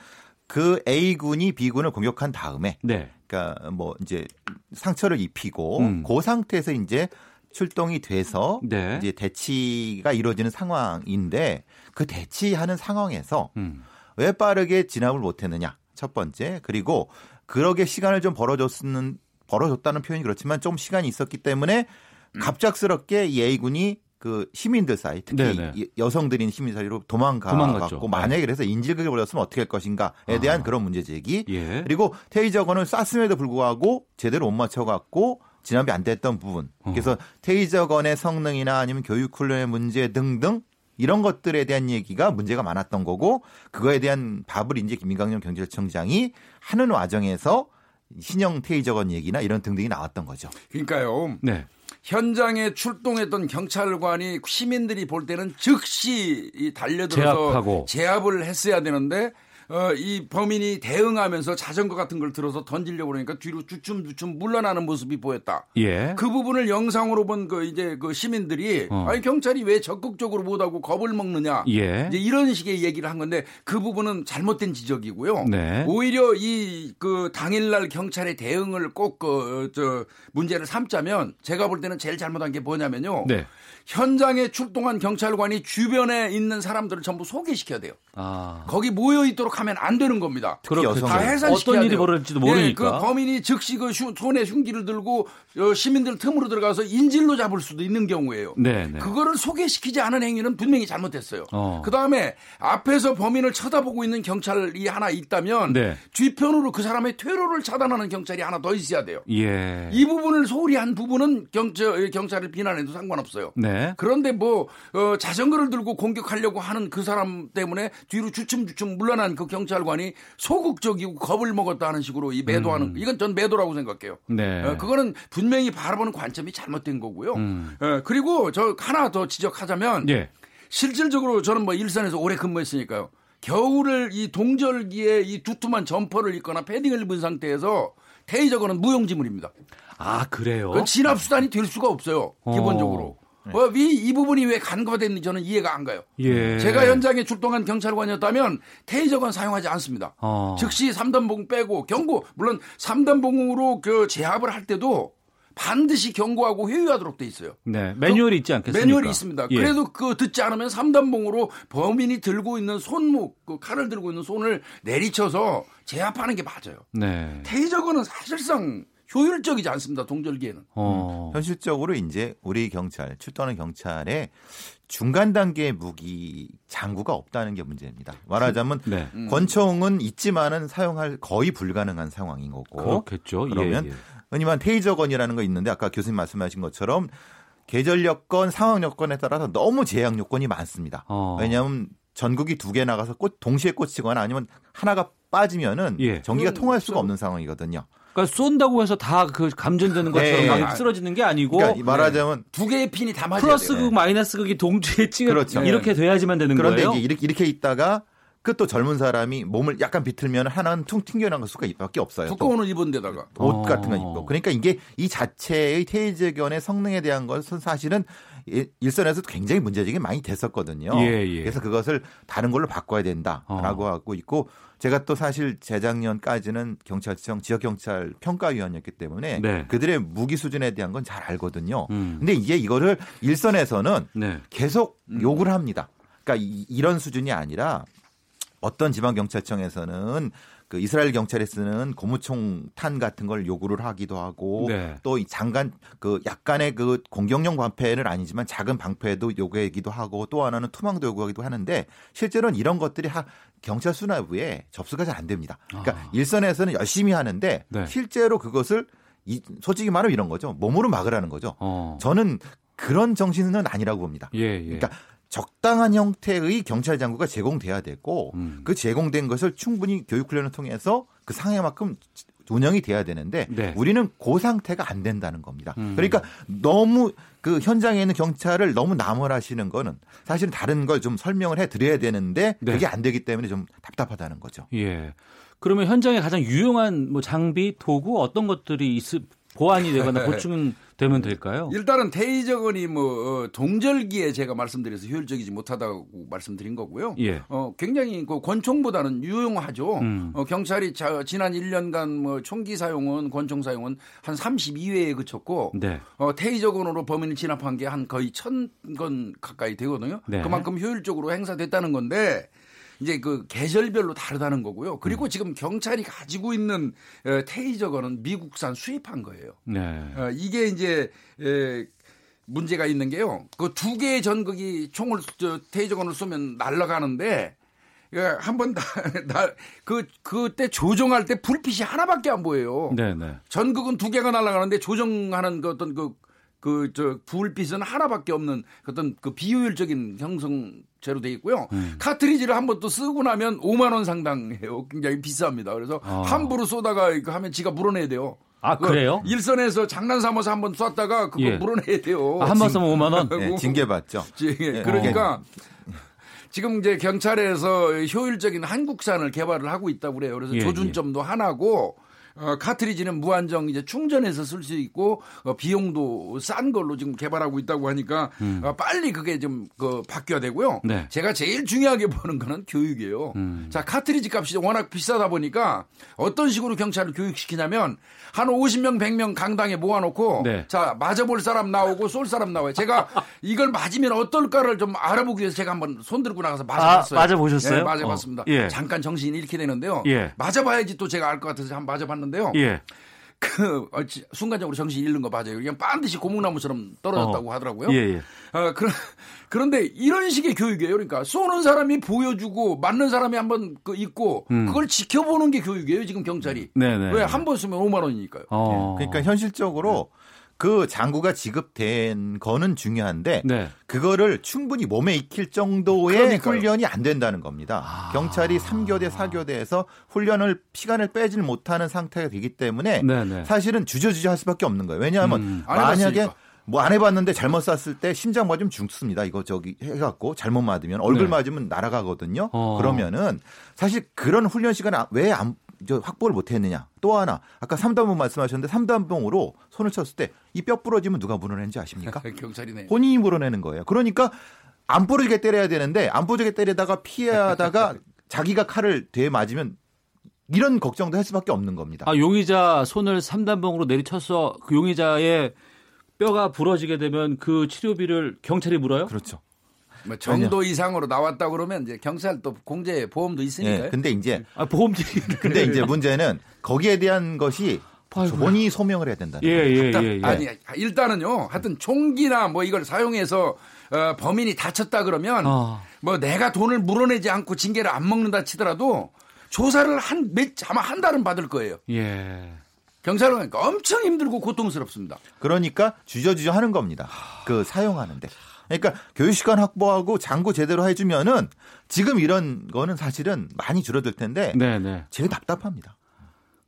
그 A 군이 B 군을 공격한 다음에, 네. 그러니까 뭐 이제 상처를 입히고 음. 그 상태에서 이제 출동이 돼서 네. 이제 대치가 이루어지는 상황인데 그 대치하는 상황에서 음. 왜 빠르게 진압을 못했느냐 첫 번째 그리고 그러게 시간을 좀 벌어줬는 벌어줬다는 표현이 그렇지만 좀 시간이 있었기 때문에 음. 갑작스럽게 이 A 군이 그 시민들 사이 특히 네네. 여성들인 시민 사이로 도망가갖고 만약에 네. 그래서 인질극에 걸렸으면 어떻게 할 것인가에 대한 아. 그런 문제 제기 예. 그리고 테이저건을 쐈음에도 불구하고 제대로 못 맞춰갖고 진압이 안 됐던 부분 어. 그래서 어. 테이저건의 성능이나 아니면 교육 훈련의 문제 등등 이런 것들에 대한 얘기가 문제가 많았던 거고 그거에 대한 밥을 이제 김민강령 경찰청장이 하는 과정에서 신형 테이저건 얘기나 이런 등등이 나왔던 거죠. 그러니까요. 네. 현장에 출동했던 경찰관이 시민들이 볼 때는 즉시 달려들어서 제압하고. 제압을 했어야 되는데 어, 이 범인이 대응하면서 자전거 같은 걸 들어서 던지려고 그러니까 뒤로 주춤주춤 물러나는 모습이 보였다. 예. 그 부분을 영상으로 본 그 이제 그 시민들이 어. 아니 경찰이 왜 적극적으로 못하고 겁을 먹느냐. 예. 이제 이런 식의 얘기를 한 건데 그 부분은 잘못된 지적이고요. 네. 오히려 이 그 당일날 경찰의 대응을 꼭그저 문제를 삼자면 제가 볼 때는 제일 잘못한 게 뭐냐면요. 네. 현장에 출동한 경찰관이 주변에 있는 사람들을 전부 소개시켜야 돼요. 아. 거기 모여 있도록 하면 안 되는 겁니다. 그렇죠. 다 해산시켜야 어떤 일이 벌어질지도 모르니까. 네, 그 범인이 즉시 그 손에 흉기를 들고 어, 시민들 틈으로 들어가서 인질로 잡을 수도 있는 경우예요. 네, 네. 그거를 소개시키지 않은 행위는 분명히 잘못됐어요. 어. 그 다음에 앞에서 범인을 쳐다보고 있는 경찰이 하나 있다면 네. 뒤편으로 그 사람의 퇴로를 차단하는 경찰이 하나 더 있어야 돼요. 예. 이 부분을 소홀히 한 부분은 경, 경찰을 비난해도 상관없어요. 네. 네. 그런데 뭐 어, 자전거를 들고 공격하려고 하는 그 사람 때문에 뒤로 주춤주춤 물러난 그 경찰관이 소극적이고 겁을 먹었다 하는 식으로 이 매도하는 음. 이건 전 매도라고 생각해요. 네. 어, 그거는 분명히 바라보는 관점이 잘못된 거고요. 음. 어, 그리고 저 하나 더 지적하자면 예. 실질적으로 저는 뭐 일산에서 오래 근무했으니까요. 겨울을 이 동절기에 이 두툼한 점퍼를 입거나 패딩을 입은 상태에서 테이저건은 무용지물입니다. 아 그래요? 진압 수단이 될 수가 없어요. 기본적으로. 어. 네. 어, 이, 이 부분이 왜 간과됐는지 저는 이해가 안 가요. 예. 제가 현장에 출동한 경찰관이었다면 테이저건 사용하지 않습니다. 어. 즉시 3단 봉 빼고 경고, 물론 3단 봉으로 그 제압을 할 때도 반드시 경고하고 회유하도록 돼 있어요. 네. 매뉴얼이 있지 않겠습니까? 매뉴얼이 있습니다. 예. 그래도 그 듣지 않으면 3단봉으로 범인이 들고 있는 손목, 그 칼을 들고 있는 손을 내리쳐서 제압하는 게 맞아요. 네. 테이저건은 사실상 효율적이지 않습니다. 동절기에는. 어. 음. 현실적으로 이제 우리 경찰 출동하는 경찰에 중간 단계의 무기 장구가 없다는 게 문제입니다. 말하자면 네. 음. 권총은 있지만은 사용할 거의 불가능한 상황인 거고. 그렇겠죠. 예, 그러면 예, 예. 흔히만 테이저건이라는 거 있는데 아까 교수님 말씀하신 것처럼 계절 여건, 상황 여건에 따라서 너무 제약 요건이 많습니다. 어. 왜냐하면 전국이 두 개 나가서 꽃 동시에 꽂히거나 아니면 하나가 빠지면은 예. 전기가 통할 수가 없는 상황이거든요. 그러니까 쏜다고 해서 다 그 감전되는 것처럼 네. 막 쓰러지는 게 아니고 그러니까 말하자면 네. 두 개의 핀이 다 맞아야 플러스 극 마이너스 극이 동시에 찍어 그렇죠. 이렇게 돼야지만 되는 그런데 거예요. 그런데 이렇게 이렇게 있다가 그또 젊은 사람이 몸을 약간 비틀면 하나는 퉁 튕겨나갈 수가 밖에 없어요. 두꺼운 옷 입은 데다가 옷 같은 거 입고. 그러니까 이게 이 자체의 테이저견의 성능에 대한 것은 사실은 일선에서도 굉장히 문제적인 많이 됐었거든요. 예, 예. 그래서 그것을 다른 걸로 바꿔야 된다라고 어. 하고 있고 제가 또 사실 재작년까지는 경찰청 지역 경찰 평가위원이었기 때문에 네. 그들의 무기 수준에 대한 건 잘 알거든요. 음. 근데 이제 이거를 일선에서는 네. 계속 음. 욕을 합니다. 그러니까 이, 런 수준이 아니라 어떤 지방 경찰청에서는 그 이스라엘 경찰에 쓰는 고무총 탄 같은 걸 요구를 하기도 하고 네. 또 장관 그 약간의 그 공격용 방패는 아니지만 작은 방패도 요구하기도 하고 또 하나는 투망도 요구하기도 하는데 실제로는 이런 것들이 하, 경찰 수뇌부에 접수가 잘 안 됩니다. 그러니까 아. 일선에서는 열심히 하는데 네. 실제로 그것을 이, 솔직히 말하면 이런 거죠. 몸으로 막으라는 거죠. 어. 저는 그런 정신은 아니라고 봅니다. 예, 예. 그러니까 적당한 형태의 경찰 장구가 제공돼야 되고 음. 그 제공된 것을 충분히 교육 훈련을 통해서 그 상해만큼 운영이 돼야 되는데 네. 우리는 그 상태가 안 된다는 겁니다. 음. 그러니까 너무 그 현장에 있는 경찰을 너무 나무라시는 거는 사실은 다른 걸 좀 설명을 해 드려야 되는데 네. 그게 안 되기 때문에 좀 답답하다는 거죠. 예. 그러면 현장에 가장 유용한 뭐 장비, 도구 어떤 것들이 있을 보완이 되거나 보충 되면 될까요? 일단은 테이저건이 뭐 어, 동절기에 제가 말씀드려서 효율적이지 못하다고 말씀드린 거고요. 예. 어, 굉장히 그 권총보다는 유용하죠. 음. 어, 경찰이 자, 지난 1년간 뭐 총기 사용은 권총 사용은 한 32회에 그쳤고 네. 어, 테이저건으로 범인을 진압한 게 한 거의 1000건 가까이 되거든요. 네. 그만큼 효율적으로 행사됐다는 건데 이제 그 계절별로 다르다는 거고요. 그리고 음. 지금 경찰이 가지고 있는 어, 테이저건은 미국산 수입한 거예요. 네. 어, 이게 이제 에, 문제가 있는 게요. 그 두 개의 전극이 총을 저 테이저건을 쏘면 날아가는데 예, 한번 나그 그때 조정할 때 불빛이 하나밖에 안 보여요. 네, 네. 전극은 두 개가 날아가는데 조정하는 그 어떤 그 그 저 불빛은 하나밖에 없는 어떤 그 비효율적인 형성 제로 돼 있고요. 음. 카트리지를 한 번 또 쓰고 나면 5만 원 상당해요. 굉장히 비쌉니다. 그래서 아. 함부로 쏘다가 하면 지가 물어내야 돼요. 아 그래요? 일선에서 장난 삼아서 한 번 쐈다가 그거 예. 물어내야 돼요. 아, 한번 쏘면 5만 원? 네, 징계 받죠. 예, 그러니까 지금 이제 경찰에서 효율적인 한국산을 개발을 하고 있다고 그래요. 그래서 예, 조준점도 예. 하나고 어, 카트리지는 무한정 이제 충전해서 쓸 수 있고 어, 비용도 싼 걸로 지금 개발하고 있다고 하니까 음. 어, 빨리 그게 좀 그 바뀌어야 되고요. 네. 제가 제일 중요하게 보는 거는 교육이에요. 음. 자 카트리지 값이 워낙 비싸다 보니까 어떤 식으로 경찰을 교육시키냐면 한 50명 100명 강당에 모아놓고 네. 자 맞아볼 사람 나오고 쏠 사람 나와요. 제가 이걸 맞으면 어떨까를 좀 알아보기 위해서 제가 한번 손 들고 나가서 맞아봤어요. 아, 맞아보셨어요? 네, 맞아봤습니다. 어. 예. 잠깐 정신이 잃게 되는데요. 예. 맞아봐야지 또 제가 알 것 같아서 한번 맞아봤는데. 봤는데요. 예. 그 순간적으로 정신 잃는 거 맞아요. 그냥 반드시 고목나무처럼 떨어졌다고 어. 하더라고요. 예, 예. 어, 그런 그런데 이런 식의 교육이에요. 그러니까 쏘는 사람이 보여주고 맞는 사람이 한번 그 있고 음. 그걸 지켜보는 게 교육이에요. 지금 경찰이. 네네. 왜한 번 쏘면 5만 원이니까요. 어. 그러니까 현실적으로 네. 그 장구가 지급된 거는 중요한데 네. 그거를 충분히 몸에 익힐 정도의 그러니까요. 훈련이 안 된다는 겁니다. 아. 경찰이 3교대, 4교대에서 훈련을 시간을 빼질 못하는 상태가 되기 때문에 네네. 네. 사실은 주저주저 할 수밖에 없는 거예요. 왜냐하면 음. 만약에 뭐안 해봤는데 잘못 쐈을 때 심장 맞으면 죽습니다. 이거 저기 해갖고 잘못 맞으면 얼굴 네. 맞으면 날아가거든요. 어. 그러면은 사실 그런 훈련 시간 왜안 저 확보를 못 했느냐. 또 하나 아까 삼단봉 말씀하셨는데 삼단봉으로 손을 쳤을 때 이 뼈 부러지면 누가 물어낸지 아십니까? 경찰이네. 본인이 물어내는 거예요. 그러니까 안 부러지게 때려야 되는데 안 부러지게 때리다가 피하다가 자기가 칼을 대 맞으면 이런 걱정도 할 수밖에 없는 겁니다. 아, 용의자 손을 삼단봉으로 내리쳐서 그 용의자의 뼈가 부러지게 되면 그 치료비를 경찰이 물어요? 그렇죠. 뭐 정도 아니요. 이상으로 나왔다 그러면 이제 경찰 또 공제 보험도 있으니까요. 네, 근데 이제 아, 보험지 근데 이제 문제는 거기에 대한 것이 본인이 소명을 해야 된다. 예, 예, 예, 예, 아니 일단은요. 하여튼 총기나 뭐 이걸 사용해서 어, 범인이 다쳤다 그러면 어. 뭐 내가 돈을 물어내지 않고 징계를 안 먹는다 치더라도 조사를 한 몇 아마 한 달은 받을 거예요. 예. 경찰은 그러니까 엄청 힘들고 고통스럽습니다. 그러니까 주저주저 하는 겁니다. 그 사용하는데. 그러니까 교육 시간 확보하고 장구 제대로 해주면은 지금 이런 거는 사실은 많이 줄어들 텐데 네네. 네. 제일 답답합니다.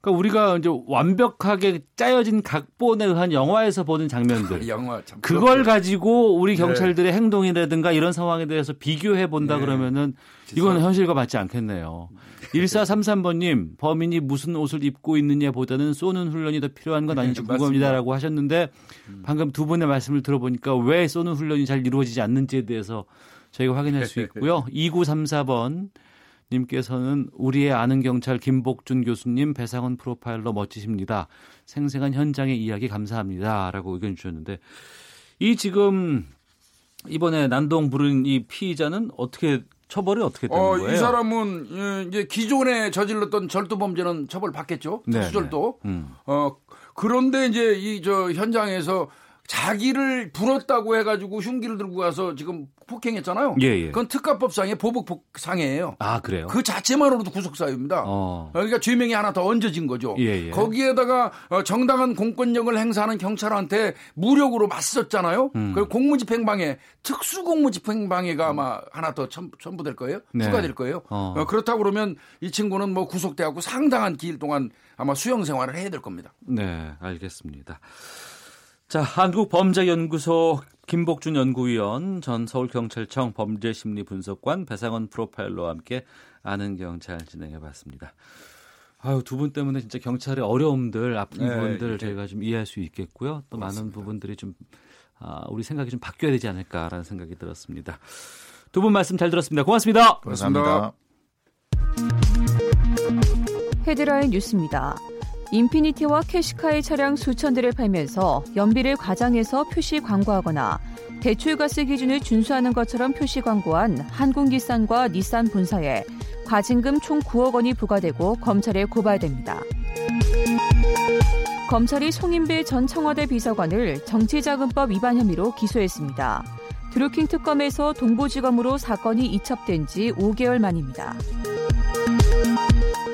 그러니까 우리가 이제 완벽하게 짜여진 각본에 의한 영화에서 보는 장면들, 영화 그걸 가지고 우리 네. 경찰들의 네. 행동이라든가 이런 상황에 대해서 비교해 본다 네. 그러면은 이거는 현실과 맞지 않겠네요. 1433번님, 범인이 무슨 옷을 입고 있느냐 보다는 쏘는 훈련이 더 필요한 건 아닌지 궁금합니다라고 하셨는데 음. 방금 두 분의 말씀을 들어보니까 왜 쏘는 훈련이 잘 이루어지지 않는지에 대해서 저희가 확인할 수 있고요. 2934번 님께서는 우리의 아는 경찰 김복준 교수님 배상원 프로파일러 멋지십니다. 생생한 현장의 이야기 감사합니다라고 의견 주셨는데 이 지금 이번에 난동 부른 이 피의자는 어떻게 처벌이 어떻게 되는 어, 거예요? 이 사람은 예, 이제 기존에 저질렀던 절도 범죄는 처벌 받겠죠. 네, 특수절도. 네. 음. 어 그런데 이제 이 저 현장에서 자기를 불었다고 해가지고 흉기를 들고 가서 지금 폭행했잖아요. 예, 예. 그건 특가법상의 보복상해예요. 아 그래요? 그 자체만으로도 구속사유입니다. 어. 그러니까 죄명이 하나 더 얹어진 거죠. 예, 예. 거기에다가 어, 정당한 공권력을 행사하는 경찰한테 무력으로 맞섰잖아요. 음. 그 공무집행방해, 특수공무집행방해가 아마 하나 더 첨 부될 거예요. 네. 추가될 거예요. 어. 어, 그렇다고 그러면 이 친구는 뭐 구속돼갖고 상당한 기일 동안 아마 수용 생활을 해야 될 겁니다. 네, 알겠습니다. 자, 한국범죄연구소 김복준 연구위원, 전 서울경찰청 범죄심리분석관 배상원 프로파일러와 함께 아는 경찰 진행해봤습니다. 아유, 두 분 때문에 진짜 경찰의 어려움들, 아픈 네, 부분들 네. 저희가 좀 이해할 수 있겠고요. 또 맞습니다. 많은 부분들이 좀, 아, 우리 생각이 좀 바뀌어야 되지 않을까라는 생각이 들었습니다. 두 분 말씀 잘 들었습니다. 고맙습니다. 고맙습니다. 헤드라인 뉴스입니다. 인피니티와 캐시카의 차량 수천 대를 팔면서 연비를 과장해서 표시 광고하거나 대출가스 기준을 준수하는 것처럼 표시 광고한 한국기산과 니산 본사에 과징금 총 9억 원이 부과되고 검찰에 고발됩니다. 검찰이 송인배 전 청와대 비서관을 정치자금법 위반 혐의로 기소했습니다. 드루킹 특검에서 동부지검으로 사건이 이첩된 지 5개월 만입니다.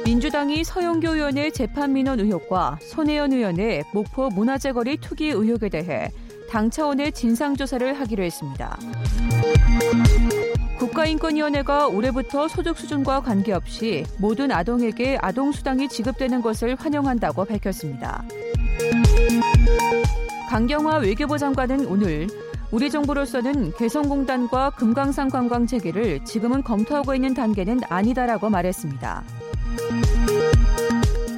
민주당이 서영교 의원의 재판 민원 의혹과 손혜연 의원의 목포 문화재 거리 투기 의혹에 대해 당 차원의 진상조사를 하기로 했습니다. 국가인권위원회가 올해부터 소득 수준과 관계없이 모든 아동에게 아동수당이 지급되는 것을 환영한다고 밝혔습니다. 강경화 외교부 장관은 오늘 우리 정부로서는 개성공단과 금강산 관광 재개를 지금은 검토하고 있는 단계는 아니다라고 말했습니다.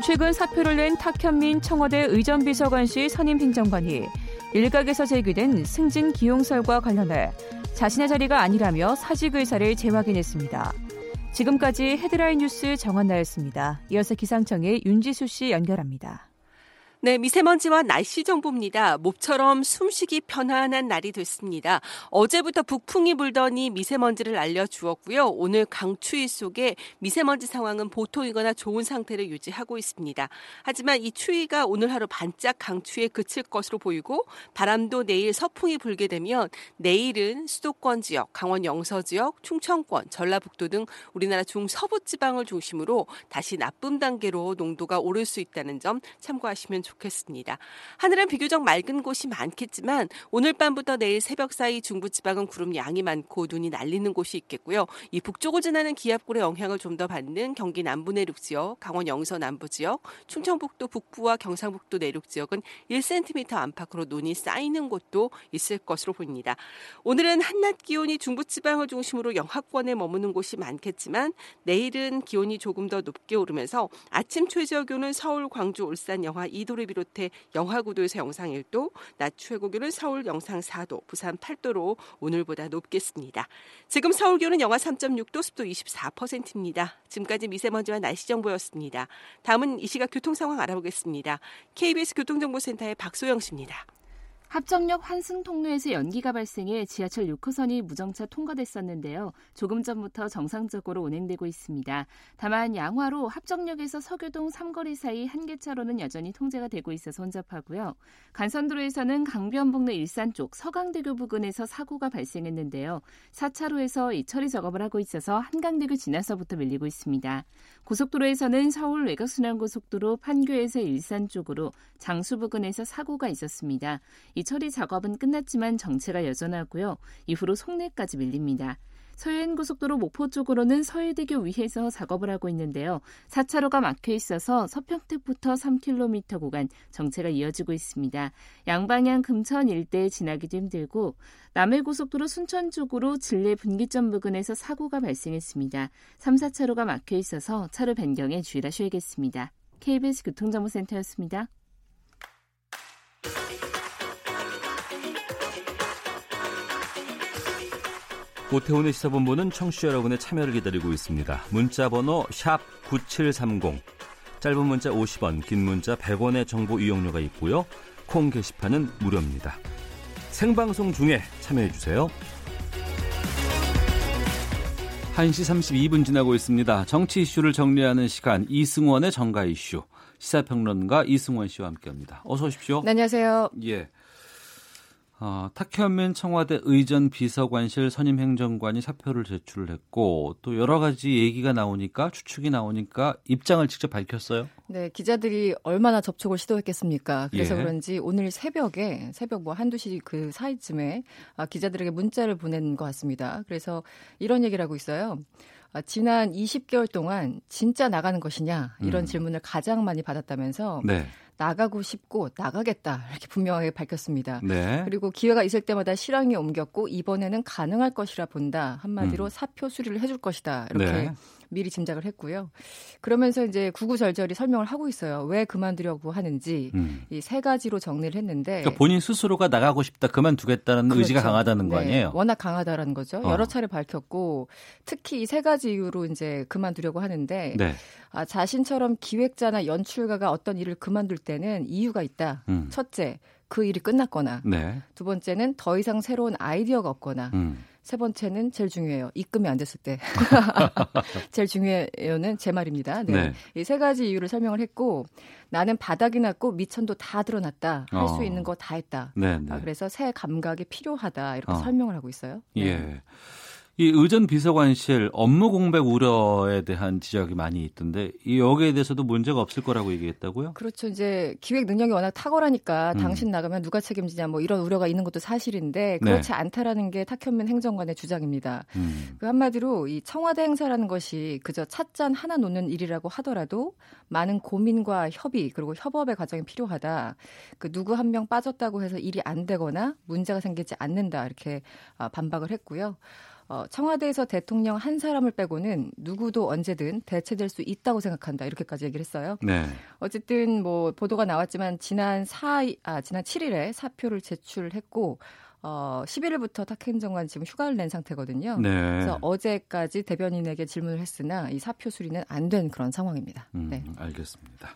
최근 사표를 낸 탁현민 청와대 의전비서관실 선임 행정관이 일각에서 제기된 승진 기용설과 관련해 자신의 자리가 아니라며 사직 의사를 재확인했습니다. 지금까지 헤드라인 뉴스 정한나였습니다. 이어서 기상청의 윤지수 씨 연결합니다. 네, 미세먼지와 날씨 정보입니다. 모처럼 숨쉬기 편안한 날이 됐습니다. 어제부터 북풍이 불더니 미세먼지를 알려주었고요. 오늘 강추위 속에 미세먼지 상황은 보통이거나 좋은 상태를 유지하고 있습니다. 하지만 이 추위가 오늘 하루 반짝 강추위에 그칠 것으로 보이고 바람도 내일 서풍이 불게 되면 내일은 수도권 지역, 강원 영서 지역, 충청권, 전라북도 등 우리나라 중서부 지방을 중심으로 다시 나쁨 단계로 농도가 오를 수 있다는 점 참고하시면 좋겠습니다. 좋겠습니다. 하늘은 비교적 맑은 곳이 많겠지만 오늘 밤부터 내일 새벽 사이 중부지방은 구름 양이 많고 눈이 날리는 곳이 있겠고요. 이 북쪽을 지나는 기압골의 영향을 좀 더 받는 경기 남부 내륙 지역, 강원 영서 남부 지역, 충청북도 북부와 경상북도 내륙 지역은 1cm 안팎으로 눈이 쌓이는 곳도 있을 것으로 보입니다. 오늘은 한낮 기온이 중부지방을 중심으로 영하권에 머무는 곳이 많겠지만 내일은 기온이 조금 더 높게 오르면서 아침 최저 기온은 서울, 광주, 울산 영하 2도 를 비롯해 영하 9도에서 영상 1도, 낮 최고 기온은 서울 영상 4도, 부산 8도로 오늘보다 높겠습니다. 지금 서울 기온은 영하 3.6도, 습도 24%입니다. 지금까지 미세먼지와 날씨 정보였습니다. 다음은 이 시각 교통 상황 알아보겠습니다. KBS 교통정보센터의 박소영 씨입니다. 합정역 환승 통로에서 연기가 발생해 지하철 6호선이 무정차 통과됐었는데요. 조금 전부터 정상적으로 운행되고 있습니다. 다만 양화로 합정역에서 서교동 삼거리 사이 한계차로는 여전히 통제가 되고 있어서 혼잡하고요. 간선도로에서는 강변북로 일산 쪽 서강대교 부근에서 사고가 발생했는데요. 4차로에서 이 처리 작업을 하고 있어서 한강대교 지나서부터 밀리고 있습니다. 고속도로에서는 서울 외곽순환고속도로 판교에서 일산 쪽으로 장수 부근에서 사고가 있었습니다. 이 처리 작업은 끝났지만 정체가 여전하고요. 이후로 송내까지 밀립니다. 서해안고속도로 목포 쪽으로는 서해대교 위에서 작업을 하고 있는데요. 4차로가 막혀 있어서 서평택부터 3km 구간 정체가 이어지고 있습니다. 양방향 금천 일대에 지나기도 힘들고 남해고속도로 순천 쪽으로 진례 분기점 부근에서 사고가 발생했습니다. 3, 4차로가 막혀 있어서 차로 변경에 주의하셔야겠습니다. KBS 교통정보센터였습니다. 오태훈의 시사본부는 청취자 여러분의 참여를 기다리고 있습니다. 문자 번호 9730. 짧은 문자 50원, 긴 문자 100원의 정보 이용료가 있고요. 콩 게시판은 무료입니다. 생방송 중에 참여해 주세요. 1시 32분 지나고 있습니다. 정치 이슈를 정리하는 시간 이승원의 정가 이슈. 시사평론가 이승원 씨와 함께합니다. 어서 오십시오. 네, 안녕하세요. 예. 어, 탁현민 청와대 의전 비서관실 선임 행정관이 사표를 제출을 했고 또 여러 가지 얘기가 나오니까 추측이 나오니까 입장을 직접 밝혔어요. 네, 기자들이 얼마나 접촉을 시도했겠습니까? 그래서 예. 그런지 오늘 새벽에 새벽 뭐 한두 시 그 사이쯤에 아, 기자들에게 문자를 보낸 것 같습니다. 그래서 이런 얘기를 하고 있어요. 아, 지난 20개월 동안 진짜 나가는 것이냐 이런 음. 질문을 가장 많이 받았다면서 네. 나가고 싶고 나가겠다 이렇게 분명하게 밝혔습니다. 네. 그리고 기회가 있을 때마다 실황이 옮겼고 이번에는 가능할 것이라 본다. 한마디로 음. 사표 수리를 해줄 것이다. 이렇게 네. 미리 짐작을 했고요. 그러면서 이제 구구절절히 설명을 하고 있어요. 왜 그만두려고 하는지 음. 이세 가지로 정리를 했는데 그러니까 본인 스스로가 나가고 싶다 그만두겠다는 그렇죠. 의지가 강하다는 거 네. 아니에요? 워낙 강하다라는 거죠. 어. 여러 차례 밝혔고 특히 이 세 가지 이유로 이제 그만두려고 하는데 네. 아, 자신처럼 기획자나 연출가가 어떤 일을 그만둘 때는 이유가 있다. 음. 첫째, 그 일이 끝났거나. 네. 두 번째는 더 이상 새로운 아이디어가 없거나. 음. 세 번째는 제일 중요해요. 입금이 안 됐을 때. 제일 중요해요는 제 말입니다. 네. 네. 이세 가지 이유를 설명을 했고 나는 바닥이 났고 미천도 다 드러났다. 할수 어. 있는 거 다 했다. 네, 네. 아, 그래서 새 감각이 필요하다. 이렇게 어. 설명을 하고 있어요. 네. 예. 이 의전 비서관실 업무 공백 우려에 대한 지적이 많이 있던데 이 여기에 대해서도 문제가 없을 거라고 얘기했다고요? 그렇죠. 이제 기획 능력이 워낙 탁월하니까 음. 당신 나가면 누가 책임지냐 뭐 이런 우려가 있는 것도 사실인데 그렇지 네. 않다라는 게 탁현민 행정관의 주장입니다. 음. 그 한마디로 이 청와대 행사라는 것이 그저 찻잔 하나 놓는 일이라고 하더라도 많은 고민과 협의 그리고 협업의 과정이 필요하다. 그 누구 한 명 빠졌다고 해서 일이 안 되거나 문제가 생기지 않는다 이렇게 아, 반박을 했고요. 어, 청와대에서 대통령 한 사람을 빼고는 누구도 언제든 대체될 수 있다고 생각한다. 이렇게까지 얘기를 했어요. 네. 어쨌든 뭐 보도가 나왔지만 지난 4, 아, 지난 7일에 사표를 제출했고 어, 11일부터 탁 행 정관 지금 휴가를 낸 상태거든요. 네. 그래서 어제까지 대변인에게 질문을 했으나 이 사표 수리는 안 된 그런 상황입니다. 음, 네. 알겠습니다.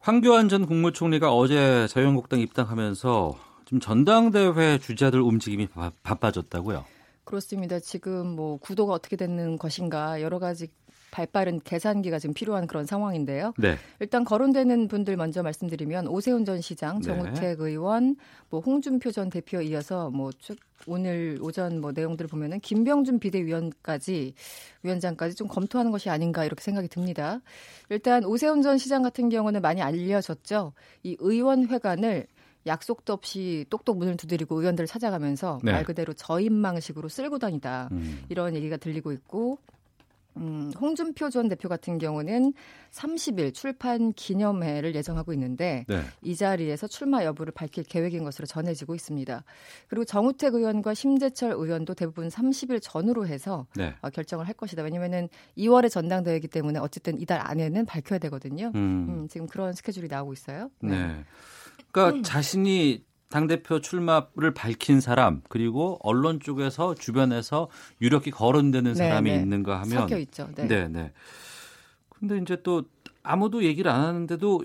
황교안 전 국무총리가 어제 자유한국당 입당하면서 좀 전당대회 주자들 움직임이 바빠졌다고요? 그렇습니다. 지금 뭐 구도가 어떻게 되는 것인가 여러 가지 발빠른 계산기가 지금 필요한 그런 상황인데요. 네. 일단 거론되는 분들 먼저 말씀드리면 오세훈 전 시장, 네. 정우택 네. 의원, 뭐 홍준표 전 대표 이어서 뭐 오늘 오전 뭐 내용들을 보면은 김병준 비대위원까지 위원장까지 좀 검토하는 것이 아닌가 이렇게 생각이 듭니다. 일단 오세훈 전 시장 같은 경우는 많이 알려졌죠. 이 의원 회관을 약속도 없이 똑똑 문을 두드리고 의원들을 찾아가면서 네. 말 그대로 저인망식으로 쓸고 다니다 음. 이런 얘기가 들리고 있고 음, 홍준표 전 대표 같은 경우는 30일 출판 기념회를 예정하고 있는데 네. 이 자리에서 출마 여부를 밝힐 계획인 것으로 전해지고 있습니다. 그리고 정우택 의원과 심재철 의원도 대부분 30일 전후로 해서 네. 어, 결정을 할 것이다. 왜냐하면 2월에 전당대회이기 때문에 어쨌든 이달 안에는 밝혀야 되거든요. 음. 음, 지금 그런 스케줄이 나오고 있어요. 네. 네. 그러니까 음. 자신이 당대표 출마를 밝힌 사람 그리고 언론 쪽에서 주변에서 유력히 거론되는 네, 사람이 네, 있는가 하면 섞여 있죠. 네. 네, 네. 근데 이제 또 아무도 얘기를 안 하는데도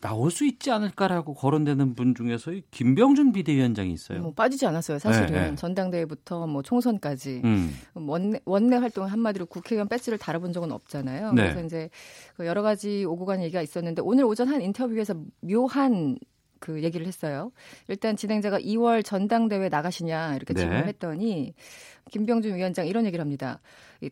나올 수 있지 않을까라고 거론되는 분 중에서 김병준 비대위원장이 있어요. 뭐 빠지지 않았어요. 사실은 네, 네. 전당대회부터 뭐 총선까지 음. 원내, 원내 활동 한마디로 국회의원 배지를 달아본 적은 없잖아요. 네. 그래서 이제 그 여러 가지 오고 간 얘기가 있었는데 오늘 오전 한 인터뷰에서 묘한 그 얘기를 했어요. 일단 진행자가 2월 전당대회 나가시냐 이렇게 네. 질문을 했더니 김병준 위원장 이런 얘기를 합니다.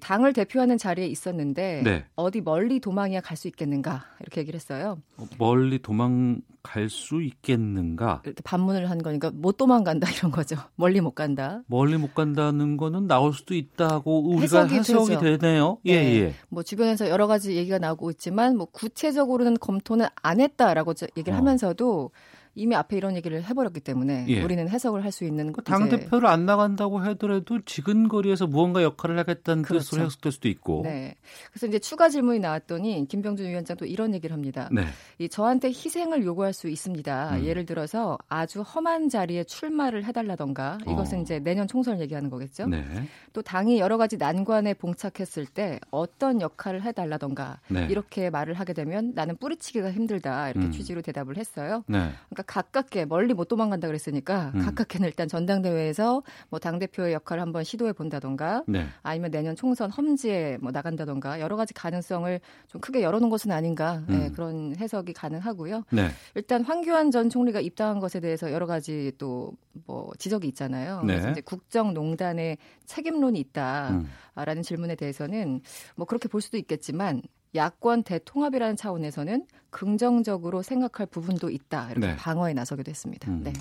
당을 대표하는 자리에 있었는데 네. 어디 멀리 도망이야 갈 수 있겠는가 이렇게 얘기를 했어요. 어, 멀리 도망갈 수 있겠는가? 이렇게 반문을 한 거니까 못 도망간다 이런 거죠. 멀리 못 간다. 멀리 못 간다는 거는 나올 수도 있다고 우리가 해석이, 해석이 되네요. 예, 네. 예. 뭐 주변에서 여러 가지 얘기가 나오고 있지만 뭐 구체적으로는 검토는 안 했다라고 얘기를 어. 하면서도 이미 앞에 이런 얘기를 해버렸기 때문에 예. 우리는 해석을 할 수 있는 그당 대표를 안 나간다고 하더라도 지근거리에서 무언가 역할을 하겠다는 그렇죠. 뜻으로 해석될 수도 있고. 네. 그래서 이제 추가 질문이 나왔더니 김병준 위원장도 이런 얘기를 합니다. 네. 이 저한테 희생을 요구할 수 있습니다. 음. 예를 들어서 아주 험한 자리에 출마를 해달라던가 이것은 어. 이제 내년 총선을 얘기하는 거겠죠. 네. 또 당이 여러 가지 난관에 봉착했을 때 어떤 역할을 해달라던가 네. 이렇게 말을 하게 되면 나는 뿌리치기가 힘들다 이렇게 음. 취지로 대답을 했어요. 네. 그러니까 가깝게 멀리 못 도망간다 그랬으니까 음. 가깝게는 일단 전당대회에서 뭐 당 대표의 역할을 한번 시도해 본다던가 네. 아니면 내년 총선 험지에 뭐 나간다던가 여러 가지 가능성을 좀 크게 열어놓은 것은 아닌가 네, 음. 네, 그런 해석이 가능하고요. 네. 일단 황교안 전 총리가 입당한 것에 대해서 여러 가지 또 뭐 지적이 있잖아요. 네. 그래서 이제 국정농단의 책임론이 있다라는 음. 질문에 대해서는 뭐 그렇게 볼 수도 있겠지만 야권 대통합이라는 차원에서는 긍정적으로 생각할 부분도 있다 이렇게 네. 방어에 나서기도 했습니다. 음. 네.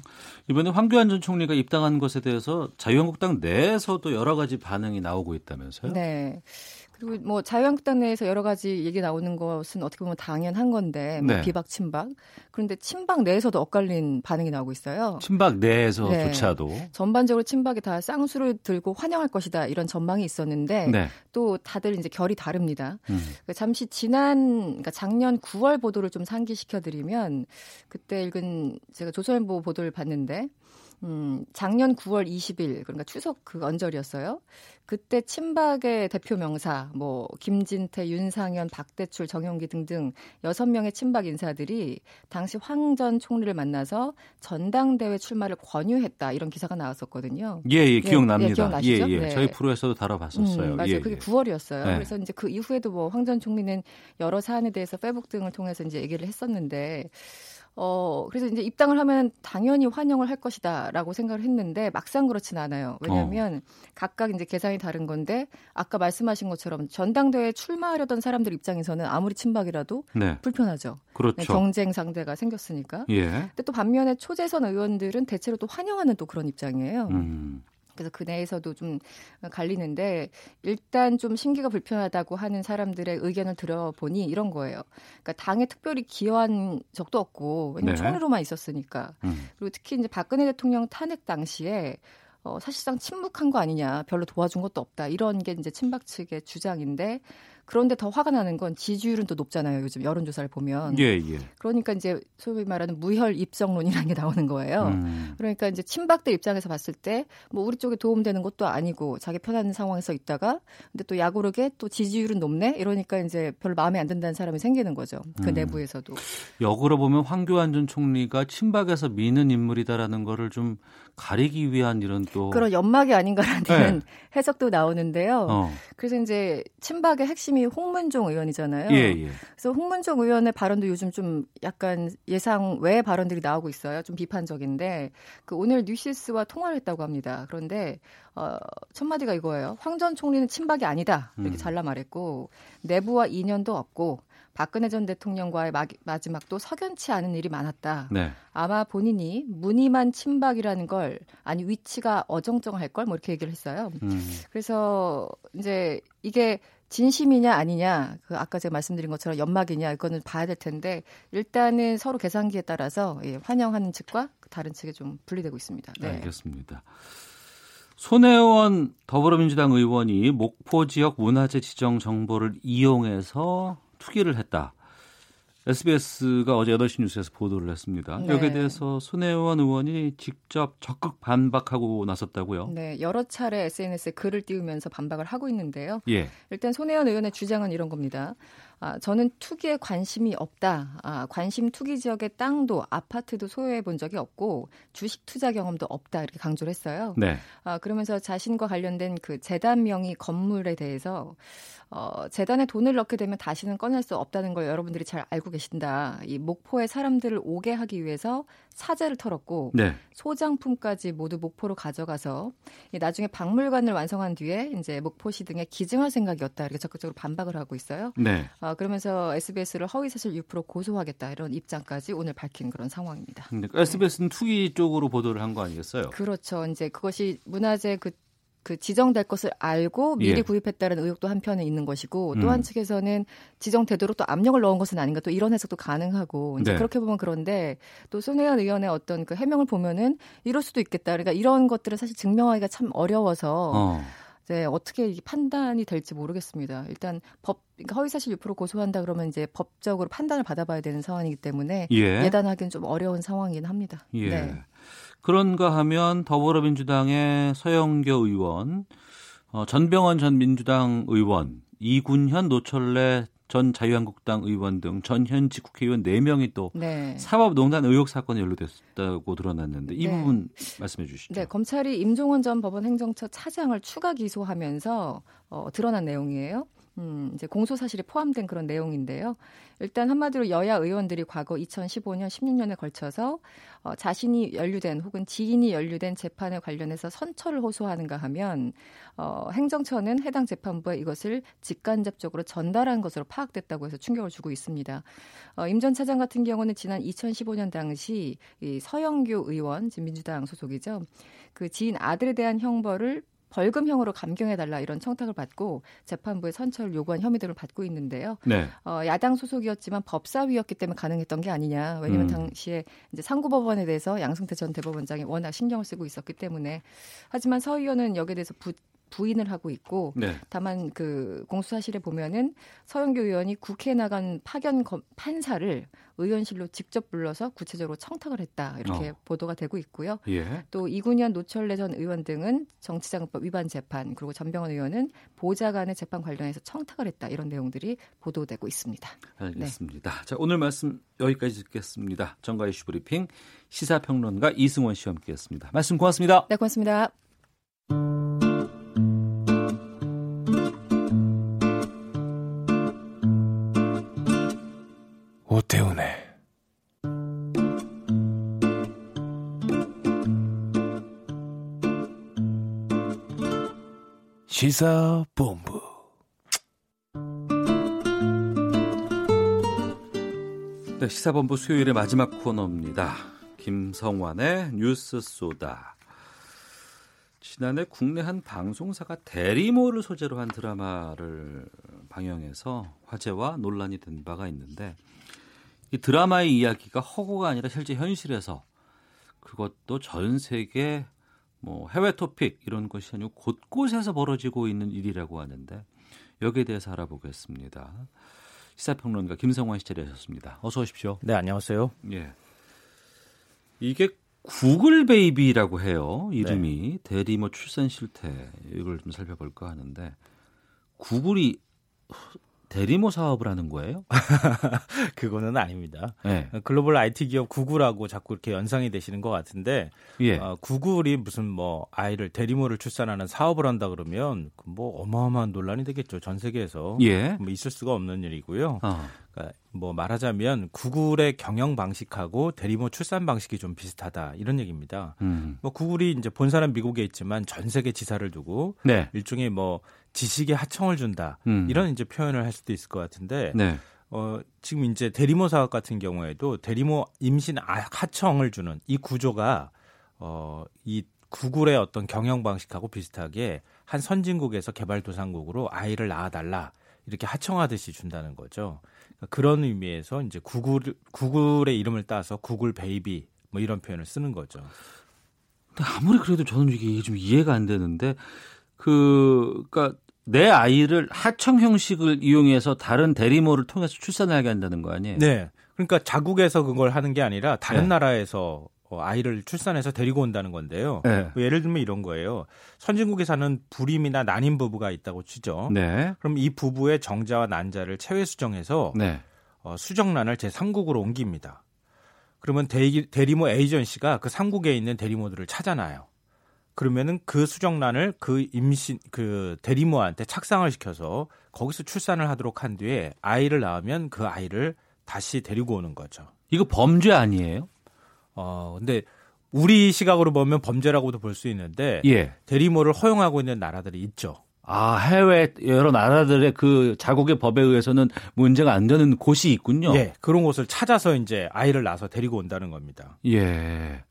이번에 황교안 전 총리가 입당한 것에 대해서 자유한국당 내에서도 여러 가지 반응이 나오고 있다면서요? 네. 그리고 뭐 자유한국당 내에서 여러 가지 얘기 나오는 것은 어떻게 보면 당연한 건데 뭐 네. 비박 친박 그런데 친박 내에서도 엇갈린 반응이 나오고 있어요. 친박 내에서조차도 네. 전반적으로 친박이 다 쌍수를 들고 환영할 것이다 이런 전망이 있었는데 네. 또 다들 이제 결이 다릅니다. 음. 그러니까 잠시 지난 그러니까 작년 9월 보도를 좀 상기시켜 드리면 그때 읽은 제가 조선일보 보도를 봤는데 음, 작년 9월 20일 그러니까 추석 그 언저리였어요. 그때 친박의 대표 명사 뭐 김진태, 윤상현, 박대출, 정용기 등등 여섯 명의 친박 인사들이 당시 황 전 총리를 만나서 전당대회 출마를 권유했다 이런 기사가 나왔었거든요. 예, 예, 기억납니다. 예, 예, 기억나시죠? 예, 예. 네. 저희 프로에서도 다뤄봤었어요. 음, 맞아요. 예, 그게 9월이었어요. 네. 그래서 이제 그 이후에도 뭐 황 전 총리는 여러 사안에 대해서 페북 등을 통해서 이제 얘기를 했었는데 어, 그래서 이제 입당을 하면 당연히 환영을 할 것이다라고 생각을 했는데 막상 그렇진 않아요. 왜냐하면 어. 각각 이제 계산이 다른 건데 아까 말씀하신 것처럼 전당대회에 출마하려던 사람들 입장에서는 아무리 친박이라도 네. 불편하죠. 그렇죠. 네, 경쟁 상대가 생겼으니까. 예. 근데 또 반면에 초재선 의원들은 대체로 또 환영하는 또 그런 입장이에요. 음. 그래서 그 내에서도 좀 갈리는데 일단 좀 심기가 불편하다고 하는 사람들의 의견을 들어보니 이런 거예요. 그러니까 당에 특별히 기여한 적도 없고 왜냐면 네. 총리로만 있었으니까. 음. 그리고 특히 이제 박근혜 대통령 탄핵 당시에 어, 사실상 침묵한 거 아니냐, 별로 도와준 것도 없다 이런 게 이제 친박 측의 주장인데 그런데 더 화가 나는 건 지지율은 또 높잖아요. 요즘 여론조사를 보면. 예, 예. 그러니까 이제 소위 말하는 무혈 입성론이라는 게 나오는 거예요. 음. 그러니까 이제 친박들 입장에서 봤을 때 뭐 우리 쪽에 도움되는 것도 아니고 자기 편한 상황에서 있다가 근데 또 야구르게 또 지지율은 높네 이러니까 이제 별로 마음에 안 든다는 사람이 생기는 거죠. 그 음. 내부에서도. 역으로 보면 황교안 전 총리가 친박에서 미는 인물이다라는 거를 좀 가리기 위한 이런 또 그런 연막이 아닌가라는 네. 해석도 나오는데요. 어. 그래서 이제 친박의 핵심 이 홍문종 의원이잖아요. 예, 예. 그래서 홍문종 의원의 발언도 요즘 좀 약간 예상 외의 발언들이 나오고 있어요. 좀 비판적인데 그 오늘 뉴시스와 통화를 했다고 합니다. 그런데 어, 첫 마디가 이거예요. 황 전 총리는 친박이 아니다 이렇게 음. 잘라 말했고 내부와 인연도 없고 박근혜 전 대통령과의 마, 마지막도 석연치 않은 일이 많았다. 네. 아마 본인이 무늬만 친박이라는 걸 아니 위치가 어정쩡할 걸 뭐 이렇게 얘기를 했어요. 음. 그래서 이제 이게 진심이냐 아니냐 그 아까 제가 말씀드린 것처럼 연막이냐 이거는 봐야 될 텐데 일단은 서로 계산기에 따라서 예, 환영하는 측과 다른 측에 좀 분리되고 있습니다. 네. 알겠습니다. 손혜원 더불어민주당 의원이 목포 지역 문화재 지정 정보를 이용해서 투기를 했다. SBS가 어제 8시 뉴스에서 보도를 했습니다. 네. 여기에 대해서 손혜원 의원이 직접 적극 반박하고 나섰다고요? 네, 여러 차례 SNS에 글을 띄우면서 반박을 하고 있는데요. 예. 일단 손혜원 의원의 주장은 이런 겁니다. 아, 저는 투기에 관심이 없다. 아, 관심 투기 지역의 땅도 아파트도 소유해 본 적이 없고 주식 투자 경험도 없다. 이렇게 강조를 했어요. 네. 아, 그러면서 자신과 관련된 그 재단 명의 건물에 대해서 어, 재단에 돈을 넣게 되면 다시는 꺼낼 수 없다는 걸 여러분들이 잘 알고 계신다. 이 목포에 사람들을 오게 하기 위해서 사재를 털었고 네. 소장품까지 모두 목포로 가져가서 나중에 박물관을 완성한 뒤에 이제 목포시 등에 기증할 생각이었다. 이렇게 적극적으로 반박을 하고 있어요. 네. 어, 그러면서 SBS를 허위사실 유포로 고소하겠다 이런 입장까지 오늘 밝힌 그런 상황입니다. 근데 SBS는 투기 쪽으로 보도를 한 거 아니겠어요? 그렇죠. 이제 그것이 문화재 그 그 지정될 것을 알고 미리 예. 구입했다는 의혹도 한편에 있는 것이고 음. 또한 측에서는 지정되도록 또 압력을 넣은 것은 아닌가 또 이런 해석도 가능하고 이제 네. 그렇게 보면 그런데 또 손혜원 의원의 어떤 그 해명을 보면은 이럴 수도 있겠다. 그러니까 이런 것들을 사실 증명하기가 참 어려워서 어. 네, 어떻게 판단이 될지 모르겠습니다. 일단 법 그러니까 허위사실 유포로 고소한다 그러면 이제 법적으로 판단을 받아봐야 되는 상황이기 때문에 예. 단하기는 좀 어려운 상황이긴 합니다. 예. 네. 그런가 하면 더불어민주당의 서영교 의원, 어, 전병헌 전 민주당 의원, 이군현 노철래 전 자유한국당 의원 등 전현직 국회의원 4명이 또 네. 사법농단 의혹 사건에 연루됐다고 드러났는데 이 네. 부분 말씀해 주시죠. 네, 검찰이 임종원 전 법원 행정처 차장을 추가 기소하면서 어, 드러난 내용이에요. 음, 이제 공소 사실이 포함된 그런 내용인데요. 일단 한마디로 여야 의원들이 과거 2015년, 16년에 걸쳐서 어, 자신이 연루된 혹은 지인이 연루된 재판에 관련해서 선처를 호소하는가 하면 어, 행정처는 해당 재판부에 이것을 직간접적으로 전달한 것으로 파악됐다고 해서 충격을 주고 있습니다. 어, 임전 차장 같은 경우는 지난 2015년 당시 이 서영교 의원, 지금 민주당 소속이죠. 그 지인 아들에 대한 형벌을 벌금형으로 감경해달라 이런 청탁을 받고 재판부에 선처를 요구한 혐의들을 받고 있는데요. 네. 어, 야당 소속이었지만 법사위였기 때문에 가능했던 게 아니냐. 왜냐하면 음. 당시에 이제 상고법원에 대해서 양승태 전 대법원장이 워낙 신경을 쓰고 있었기 때문에 하지만 서 의원은 여기에 대해서 부, 부인을 하고 있고 네. 다만 그 공수사실에 보면은 서영교 의원이 국회에 나간 파견 판사를 의원실로 직접 불러서 구체적으로 청탁을 했다 이렇게 어. 보도가 되고 있고요. 예. 또 이군현 노철래 전 의원 등은 정치자금법 위반 재판 그리고 전병헌 의원은 보좌관의 재판 관련해서 청탁을 했다 이런 내용들이 보도되고 있습니다. 알겠습니다. 네. 자 오늘 말씀 여기까지 듣겠습니다. 정가 이슈 브리핑 시사평론가 이승원 씨와 함께했습니다. 말씀 고맙습니다. 네 고맙습니다. 오태훈의 시사본부 네, 시사본부 수요일의 마지막 코너입니다. 김성환의 뉴스 소다. 지난해 국내 한 방송사가 대리모를 소재로 한 드라마를 방영해서 화제와 논란이 된 바가 있는데 이 드라마의 이야기가 허구가 아니라 실제 현실에서 그것도 전 세계 뭐 해외 토픽 이런 것이 아니고 곳곳에서 벌어지고 있는 일이라고 하는데 여기에 대해서 알아보겠습니다. 시사평론가 김성환 씨 자리하셨습니다. 어서 오십시오. 네, 안녕하세요. 예. 이게 구글 베이비라고 해요. 이름이 네. 대리모 출산 실태 이걸 좀 살펴볼까 하는데 구글이 대리모 사업을 하는 거예요? 그거는 아닙니다. 네. 글로벌 IT 기업 구글하고 자꾸 이렇게 연상이 되시는 것 같은데 예. 어, 구글이 무슨 뭐 아이를 대리모를 출산하는 사업을 한다 그러면 뭐 어마어마한 논란이 되겠죠 전 세계에서 예. 뭐 있을 수가 없는 일이고요. 어. 그러니까 뭐 말하자면 구글의 경영 방식하고 대리모 출산 방식이 좀 비슷하다 이런 얘기입니다. 음. 뭐 구글이 이제 본사는 미국에 있지만 전 세계 지사를 두고 네. 일종의 뭐 지식에 하청을 준다 음. 이런 이제 표현을 할 수도 있을 것 같은데 네. 어, 지금 이제 대리모 사업 같은 경우에도 대리모 임신 아, 하청을 주는 이 구조가 어, 이 구글의 어떤 경영 방식하고 비슷하게 한 선진국에서 개발도상국으로 아이를 낳아달라 이렇게 하청하듯이 준다는 거죠. 그러니까 그런 의미에서 이제 구글 구글의 이름을 따서 구글 베이비 뭐 이런 표현을 쓰는 거죠. 아무리 그래도 저는 이게 좀 이해가 안 되는데 그 그러니까 내 아이를 하청 형식을 이용해서 다른 대리모를 통해서 출산하게 한다는 거 아니에요? 네. 그러니까 자국에서 그걸 하는 게 아니라 다른 네. 나라에서 어, 아이를 출산해서 데리고 온다는 건데요. 네. 뭐 예를 들면 이런 거예요. 선진국에 사는 불임이나 난임 부부가 있다고 치죠. 네. 그럼 이 부부의 정자와 난자를 체외 수정해서 네. 어, 수정란을 제3국으로 옮깁니다. 그러면 대리, 대리모 에이전시가 그 3국에 있는 대리모들을 찾아놔요. 그러면은 그 수정란을 그 임신 그 대리모한테 착상을 시켜서 거기서 출산을 하도록 한 뒤에 아이를 낳으면 그 아이를 다시 데리고 오는 거죠. 이거 범죄 아니에요? 어, 근데 우리 시각으로 보면 범죄라고도 볼 수 있는데 예. 대리모를 허용하고 있는 나라들이 있죠. 아, 해외 여러 나라들의 그 자국의 법에 의해서는 문제가 안 되는 곳이 있군요. 예. 그런 곳을 찾아서 이제 아이를 낳아서 데리고 온다는 겁니다. 예.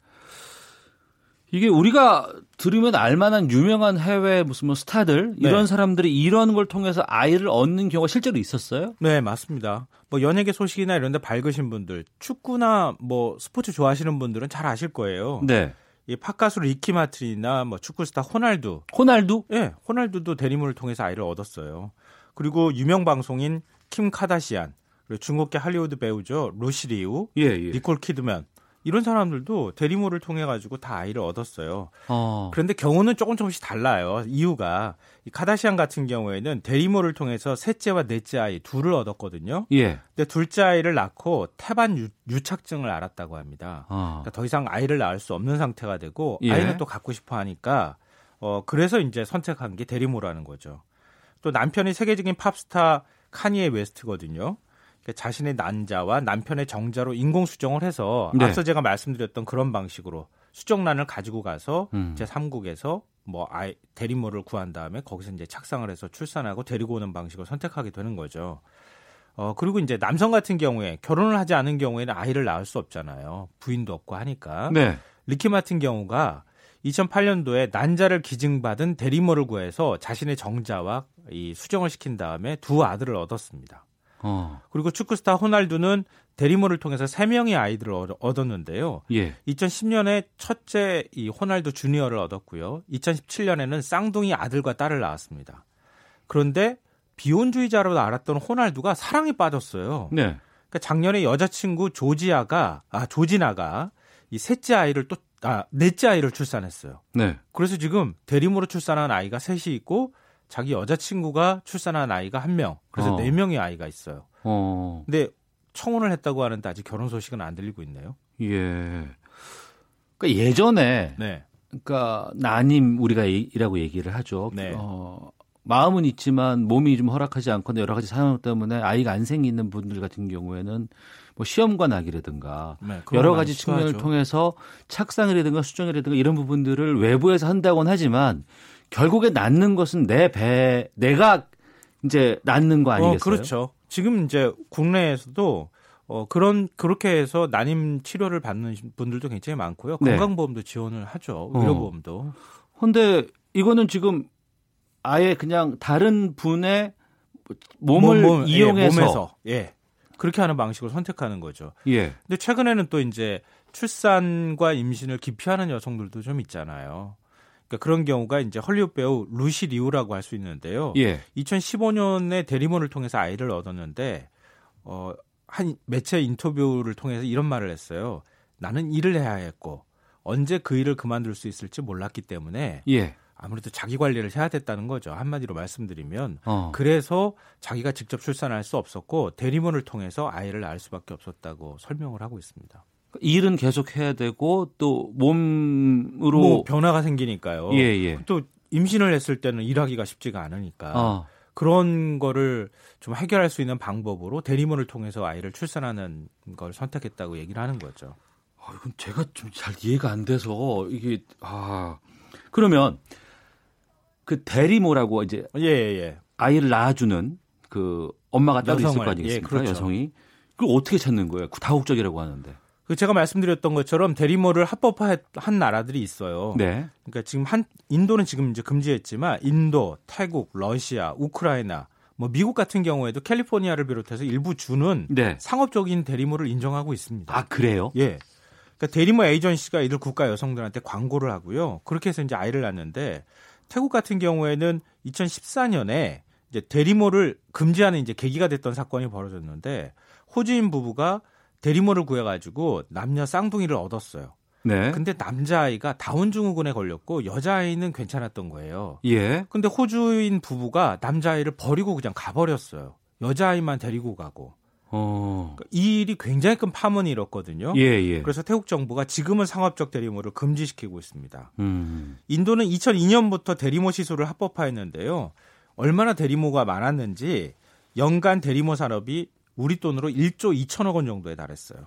이게 우리가 들으면 알만한 유명한 해외 무슨 뭐 스타들 이런 네. 사람들이 이런 걸 통해서 아이를 얻는 경우가 실제로 있었어요? 네, 맞습니다. 뭐 연예계 소식이나 이런 데 밝으신 분들, 축구나 뭐 스포츠 좋아하시는 분들은 잘 아실 거예요. 네. 이 팝가수 리키 마틴이나 뭐 축구 스타 호날두. 호날두? 예, 네, 호날두도 대리모를 통해서 아이를 얻었어요. 그리고 유명 방송인 킴 카다시안, 그리고 중국계 할리우드 배우죠. 루시 리우, 예, 예. 니콜 키드맨, 이런 사람들도 대리모를 통해 가지고 다 아이를 얻었어요. 어. 그런데 경우는 조금 조금씩 달라요. 이유가 이 카다시안 같은 경우에는 대리모를 통해서 셋째와 넷째 아이 둘을 얻었거든요. 예. 근데 둘째 아이를 낳고 태반 유, 착증을 알았다고 합니다. 어. 그러니까 더 이상 아이를 낳을 수 없는 상태가 되고 예. 아이는 또 갖고 싶어 하니까 어 그래서 이제 선택한 게 대리모라는 거죠. 또 남편이 세계적인 팝스타 카니에 웨스트거든요. 그 자신의 난자와 남편의 정자로 인공 수정을 해서 네. 앞서 제가 말씀드렸던 그런 방식으로 수정란을 가지고 가서 음. 제 3국에서 뭐 아이 대리모를 구한 다음에 거기서 이제 착상을 해서 출산하고 데리고 오는 방식을 선택하게 되는 거죠. 어 그리고 이제 남성 같은 경우에 결혼을 하지 않은 경우에는 아이를 낳을 수 없잖아요. 부인도 없고 하니까. 네. 리키 마틴 경우가 2008년도에 난자를 기증받은 대리모를 구해서 자신의 정자와 이 수정을 시킨 다음에 두 아들을 얻었습니다. 어. 그리고 축구 스타 호날두는 대리모를 통해서 3명의 아이들을 얻었는데요. 예. 2010년에 첫째 이 호날두 주니어를 얻었고요. 2017년에는 쌍둥이 아들과 딸을 낳았습니다. 그런데 비혼주의자로 알았던 호날두가 사랑에 빠졌어요. 네. 그러니까 작년에 여자친구 조지아가 아 조지나가 이 셋째 아이를 또 아, 넷째 아이를 출산했어요. 네. 그래서 지금 대리모로 출산한 아이가 셋이 있고 자기 여자친구가 출산한 아이가 한 명. 그래서 어. 네 명의 아이가 있어요. 어. 근데 청혼을 했다고 하는데 아직 결혼 소식은 안 들리고 있네요. 예. 그러니까 예전에 네. 그러니까 난임 우리가 이라고 얘기를 하죠. 네. 어, 마음은 있지만 몸이 좀 허락하지 않거나 여러 가지 상황 때문에 아이가 안 생기는 분들 같은 경우에는 뭐 시험관 하기라든가 네, 여러 가지 측면을 통해서 착상이라든가 수정이라든가 이런 부분들을 외부에서 한다고는 하지만 결국에 낳는 것은 내 배, 내가 이제 낳는 거 아니겠어요? 어, 그렇죠. 지금 이제 국내에서도 어, 그런, 그렇게 해서 난임 치료를 받는 분들도 굉장히 많고요. 네. 건강보험도 지원을 하죠. 어. 의료보험도. 어. 근데 이거는 지금 아예 그냥 다른 분의 몸을 몸, 몸, 예, 이용해서. 예, 몸에서. 예. 그렇게 하는 방식을 선택하는 거죠. 예. 근데 최근에는 또 이제 출산과 임신을 기피하는 여성들도 좀 있잖아요. 그러니까 그런 경우가 이제 헐리우드 배우 루시 리우라고 할 수 있는데요. 예. 2015년에 대리모를 통해서 아이를 얻었는데 어, 한 매체 인터뷰를 통해서 이런 말을 했어요. 나는 일을 해야 했고 언제 그 일을 그만둘 수 있을지 몰랐기 때문에 예. 아무래도 자기 관리를 해야 됐다는 거죠. 한마디로 말씀드리면 어. 그래서 자기가 직접 출산할 수 없었고 대리모를 통해서 아이를 낳을 수밖에 없었다고 설명을 하고 있습니다. 일은 계속 해야 되고 또 몸으로 뭐 변화가 생기니까요. 예, 예. 또 임신을 했을 때는 일하기가 쉽지가 않으니까 어. 그런 거를 좀 해결할 수 있는 방법으로 대리모를 통해서 아이를 출산하는 걸 선택했다고 얘기를 하는 거죠. 아, 이건 제가 좀 잘 이해가 안 돼서 이게 아 그러면 그 대리모라고 이제 예, 예. 예. 아이를 낳아주는 그 엄마가 따로 여성을, 있을 거 아니겠습니까? 예, 그렇죠. 여성이 그걸 어떻게 찾는 거예요? 그 다국적이라고 하는데. 그 제가 말씀드렸던 것처럼 대리모를 합법화한 나라들이 있어요. 네. 그러니까 지금 한 인도는 지금 이제 금지했지만 인도, 태국, 러시아, 우크라이나, 뭐 미국 같은 경우에도 캘리포니아를 비롯해서 일부 주는 네. 상업적인 대리모를 인정하고 있습니다. 아 그래요? 예. 그러니까 대리모 에이전시가 이들 국가 여성들한테 광고를 하고요. 그렇게 해서 이제 아이를 낳는데 태국 같은 경우에는 2014년에 이제 대리모를 금지하는 이제 계기가 됐던 사건이 벌어졌는데 호주인 부부가 대리모를 구해가지고 남녀 쌍둥이를 얻었어요. 네. 근데 남자아이가 다운 증후군에 걸렸고 여자아이는 괜찮았던 거예요. 예. 근데 호주인 부부가 남자아이를 버리고 그냥 가버렸어요. 여자아이만 데리고 가고. 어. 그러니까 이 일이 굉장히 큰 파문이 일었거든요. 예, 예. 그래서 태국 정부가 지금은 상업적 대리모를 금지시키고 있습니다. 음. 인도는 2002년부터 대리모 시술을 합법화했는데요. 얼마나 대리모가 많았는지 연간 대리모 산업이 우리 돈으로 1조 2천억 원 정도에 달했어요.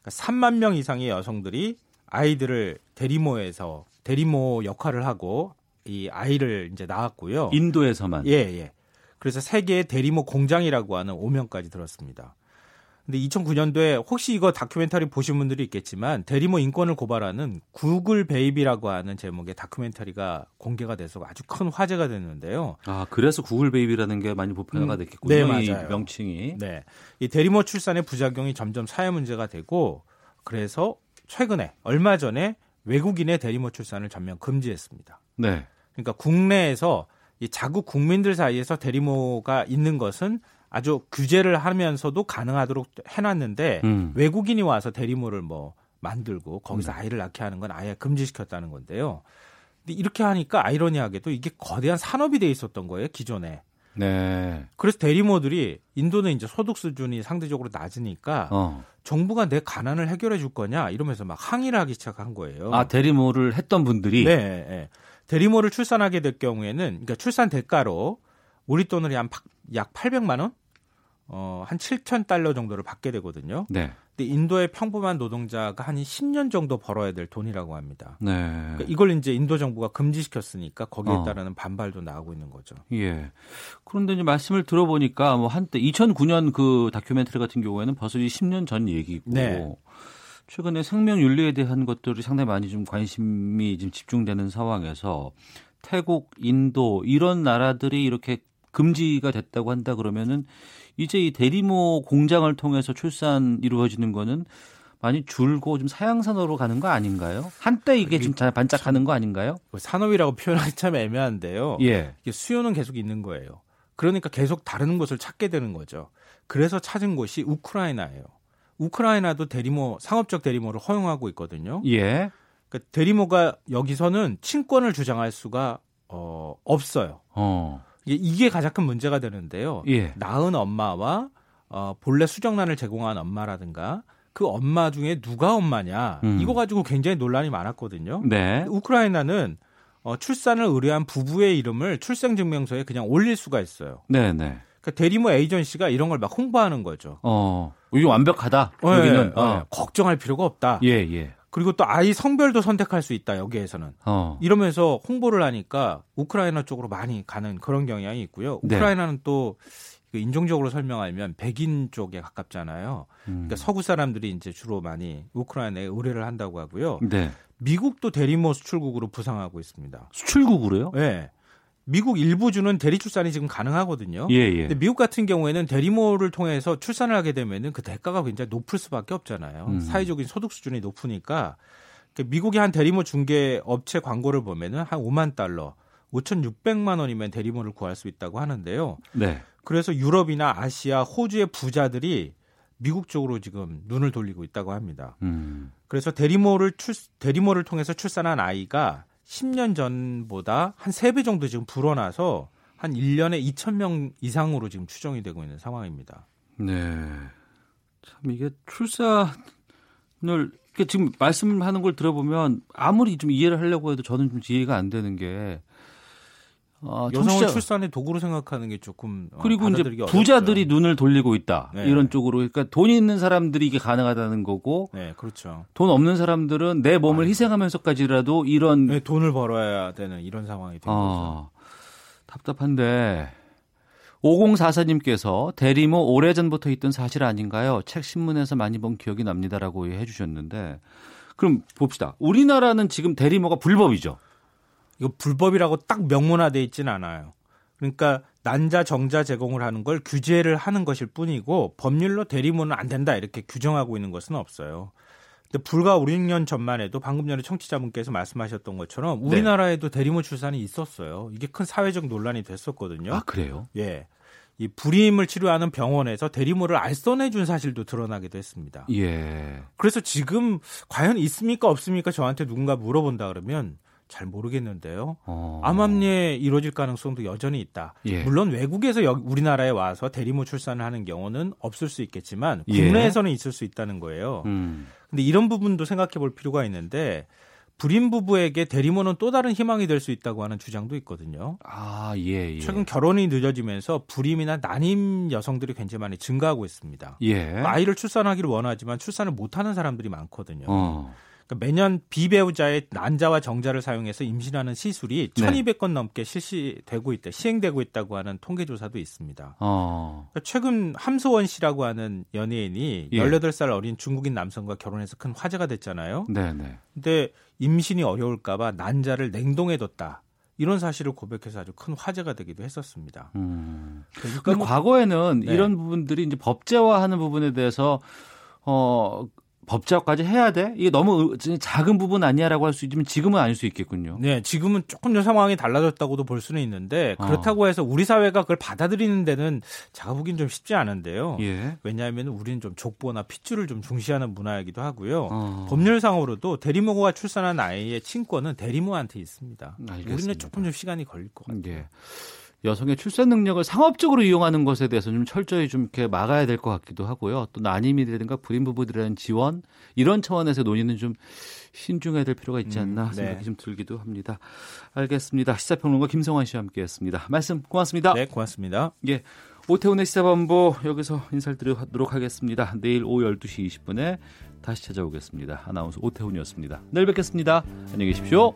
그러니까 3만 명 이상의 여성들이 아이들을 대리모에서 대리모 역할을 하고 이 아이를 이제 낳았고요. 인도에서만. 예, 예. 그래서 세계 대리모 공장이라고 하는 오명까지 들었습니다. 근데 2009년도에 혹시 이거 다큐멘터리 보신 분들이 있겠지만 대리모 인권을 고발하는 구글 베이비라고 하는 제목의 다큐멘터리가 공개가 돼서 아주 큰 화제가 됐는데요. 아 그래서 구글 베이비라는 게 많이 보편화가 음, 됐겠군요. 네 맞아요. 명칭이. 네, 이 대리모 출산의 부작용이 점점 사회 문제가 되고 그래서 최근에 얼마 전에 외국인의 대리모 출산을 전면 금지했습니다. 네. 그러니까 국내에서 이 자국 국민들 사이에서 대리모가 있는 것은 아주 규제를 하면서도 가능하도록 해놨는데 음. 외국인이 와서 대리모를 뭐 만들고 거기서 음. 아이를 낳게 하는 건 아예 금지시켰다는 건데요. 근데 이렇게 하니까 아이러니하게도 이게 거대한 산업이 돼 있었던 거예요 기존에. 네. 그래서 대리모들이 인도는 이제 소득 수준이 상대적으로 낮으니까 어. 정부가 내 가난을 해결해 줄 거냐 이러면서 막 항의를 하기 시작한 거예요. 아 대리모를 했던 분들이 네. 네. 대리모를 출산하게 될 경우에는 그러니까 출산 대가로 우리 돈으로 약 800만 원? 어, 한 7천 달러 정도를 받게 되거든요. 네. 근데 인도의 평범한 노동자가 한 10년 정도 벌어야 될 돈이라고 합니다. 네. 그러니까 이걸 이제 인도 정부가 금지시켰으니까 거기에 어. 따르는 반발도 나오고 있는 거죠. 예. 그런데 이제 말씀을 들어보니까 뭐 한때 2009년 그 다큐멘터리 같은 경우에는 벌써 10년 전 얘기고 네. 최근에 생명 윤리에 대한 것들이 상당히 많이 좀 관심이 지금 집중되는 상황에서 태국, 인도 이런 나라들이 이렇게 금지가 됐다고 한다 그러면은 이제 이 대리모 공장을 통해서 출산 이루어지는 거는 많이 줄고 좀 사양산업으로 가는 거 아닌가요? 한때 이게 좀 반짝하는 거 아닌가요? 뭐 산업이라고 표현하기 참 애매한데요. 예. 수요는 계속 있는 거예요. 그러니까 계속 다른 곳을 찾게 되는 거죠. 그래서 찾은 곳이 우크라이나예요. 우크라이나도 대리모 상업적 대리모를 허용하고 있거든요. 예. 그러니까 대리모가 여기서는 친권을 주장할 수가 어, 없어요. 어. 이게 가장 큰 문제가 되는데요. 예. 낳은 엄마와 어, 본래 수정란을 제공한 엄마라든가 그 엄마 중에 누가 엄마냐 음. 이거 가지고 굉장히 논란이 많았거든요. 네. 우크라이나는 어, 출산을 의뢰한 부부의 이름을 출생증명서에 그냥 올릴 수가 있어요. 네, 네. 그러니까 대리모 에이전시가 이런 걸 막 홍보하는 거죠. 어, 이게 완벽하다. 네, 여기는 어. 네, 걱정할 필요가 없다. 예, 예. 그리고 또 아이 성별도 선택할 수 있다 여기에서는 어. 이러면서 홍보를 하니까 우크라이나 쪽으로 많이 가는 그런 경향이 있고요. 네. 우크라이나는 네. 또 인종적으로 설명하면 백인 쪽에 가깝잖아요. 음. 그러니까 서구 사람들이 이제 주로 많이 우크라이나에 의뢰를 한다고 하고요. 네. 미국도 대리모 수출국으로 부상하고 있습니다. 수출국으로요? 네. 미국 일부 주는 대리 출산이 지금 가능하거든요. 예, 예. 근데 미국 같은 경우에는 대리모를 통해서 출산을 하게 되면은 그 대가가 굉장히 높을 수밖에 없잖아요. 음. 사회적인 소득 수준이 높으니까 그러니까 미국의 한 대리모 중개 업체 광고를 보면은 한 5만 달러, 5,600만 원이면 대리모를 구할 수 있다고 하는데요. 네. 그래서 유럽이나 아시아, 호주의 부자들이 미국 쪽으로 지금 눈을 돌리고 있다고 합니다. 음. 그래서 대리모를 출 대리모를 통해서 출산한 아이가 10년 전보다 한 3배 정도 지금 불어나서 한 1년에 2,000명 이상으로 지금 추정이 되고 있는 상황입니다. 네. 참 이게 출산을 지금 말씀하는 걸 들어보면 아무리 좀 이해를 하려고 해도 저는 좀 이해가 안 되는 게 어, 여성을 출산의 도구로 생각하는 게 조금 어, 그리고 이제 부자들이 어렵죠. 눈을 돌리고 있다 네. 이런 쪽으로 그러니까 돈이 있는 사람들이 이게 가능하다는 거고 네 그렇죠 돈 없는 사람들은 내 몸을 아유. 희생하면서까지라도 이런 네, 돈을 벌어야 되는 이런 상황이 된 어, 거죠 답답한데 5044님께서 대리모 오래전부터 있던 사실 아닌가요? 책 신문에서 많이 본 기억이 납니다라고 해주셨는데 그럼 봅시다 우리나라는 지금 대리모가 불법이죠. 이거 불법이라고 딱 명문화돼 있지는 않아요. 그러니까 난자 정자 제공을 하는 걸 규제를 하는 것일 뿐이고 법률로 대리모는 안 된다 이렇게 규정하고 있는 것은 없어요. 근데 불과 5, 6년 전만 해도 방금 전에 청취자분께서 말씀하셨던 것처럼 네. 우리나라에도 네. 대리모 출산이 있었어요. 이게 큰 사회적 논란이 됐었거든요. 아, 그래요? 예. 이 불임을 치료하는 병원에서 대리모를 알선해 준 사실도 드러나기도 했습니다. 예. 그래서 지금 과연 있습니까 없습니까 저한테 누군가 물어본다 그러면 잘 모르겠는데요. 어. 암암리에 이루어질 가능성도 여전히 있다. 예. 물론 외국에서 여기 우리나라에 와서 대리모 출산을 하는 경우는 없을 수 있겠지만 예. 국내에서는 예. 있을 수 있다는 거예요. 음. 근데 이런 부분도 생각해 볼 필요가 있는데 불임 부부에게 대리모는 또 다른 희망이 될 수 있다고 하는 주장도 있거든요. 아, 예, 예. 최근 결혼이 늦어지면서 불임이나 난임 여성들이 굉장히 많이 증가하고 있습니다. 예. 아이를 출산하기를 원하지만 출산을 못하는 사람들이 많거든요. 어. 그러니까 매년 비배우자의 난자와 정자를 사용해서 임신하는 시술이 네. 1,200건 넘게 실시되고 있다, 시행되고 있다고 하는 통계 조사도 있습니다. 어. 그러니까 최근 함소원 씨라고 하는 연예인이 예. 18살 어린 중국인 남성과 결혼해서 큰 화제가 됐잖아요. 네, 네. 근데 임신이 어려울까봐 난자를 냉동해 뒀다. 이런 사실을 고백해서 아주 큰 화제가 되기도 했었습니다. 음. 그러니까 뭐, 과거에는 네. 이런 부분들이 이제 법제화하는 부분에 대해서 어 법제화까지 해야 돼? 이게 너무 작은 부분 아니야라고 할 수 있지만 지금은 아닐 수 있겠군요. 네, 지금은 조금 더 상황이 달라졌다고도 볼 수는 있는데 어. 그렇다고 해서 우리 사회가 그걸 받아들이는 데는 제가 보기엔 좀 쉽지 않은데요. 예. 왜냐하면 우리는 좀 족보나 핏줄을 좀 중시하는 문화이기도 하고요. 어. 법률상으로도 대리모가 출산한 아이의 친권은 대리모한테 있습니다. 알겠습니다. 우리는 조금 좀 시간이 걸릴 것 같아요. 예. 여성의 출산 능력을 상업적으로 이용하는 것에 대해서 좀 철저히 좀 이렇게 막아야 될 것 같기도 하고요. 또 난임이라든가 불임 부부들에 지원 이런 차원에서 논의는 좀 신중해야 될 필요가 있지 않나 음, 네. 생각이 좀 들기도 합니다. 알겠습니다. 시사평론가 김성환 씨와 함께했습니다. 말씀 고맙습니다. 네, 고맙습니다. 예. 오태훈의 시사본부 여기서 인사를 드리도록 하겠습니다. 내일 오후 12시 20분에 다시 찾아오겠습니다. 아나운서 오태훈이었습니다. 내일 뵙겠습니다. 안녕히 계십시오.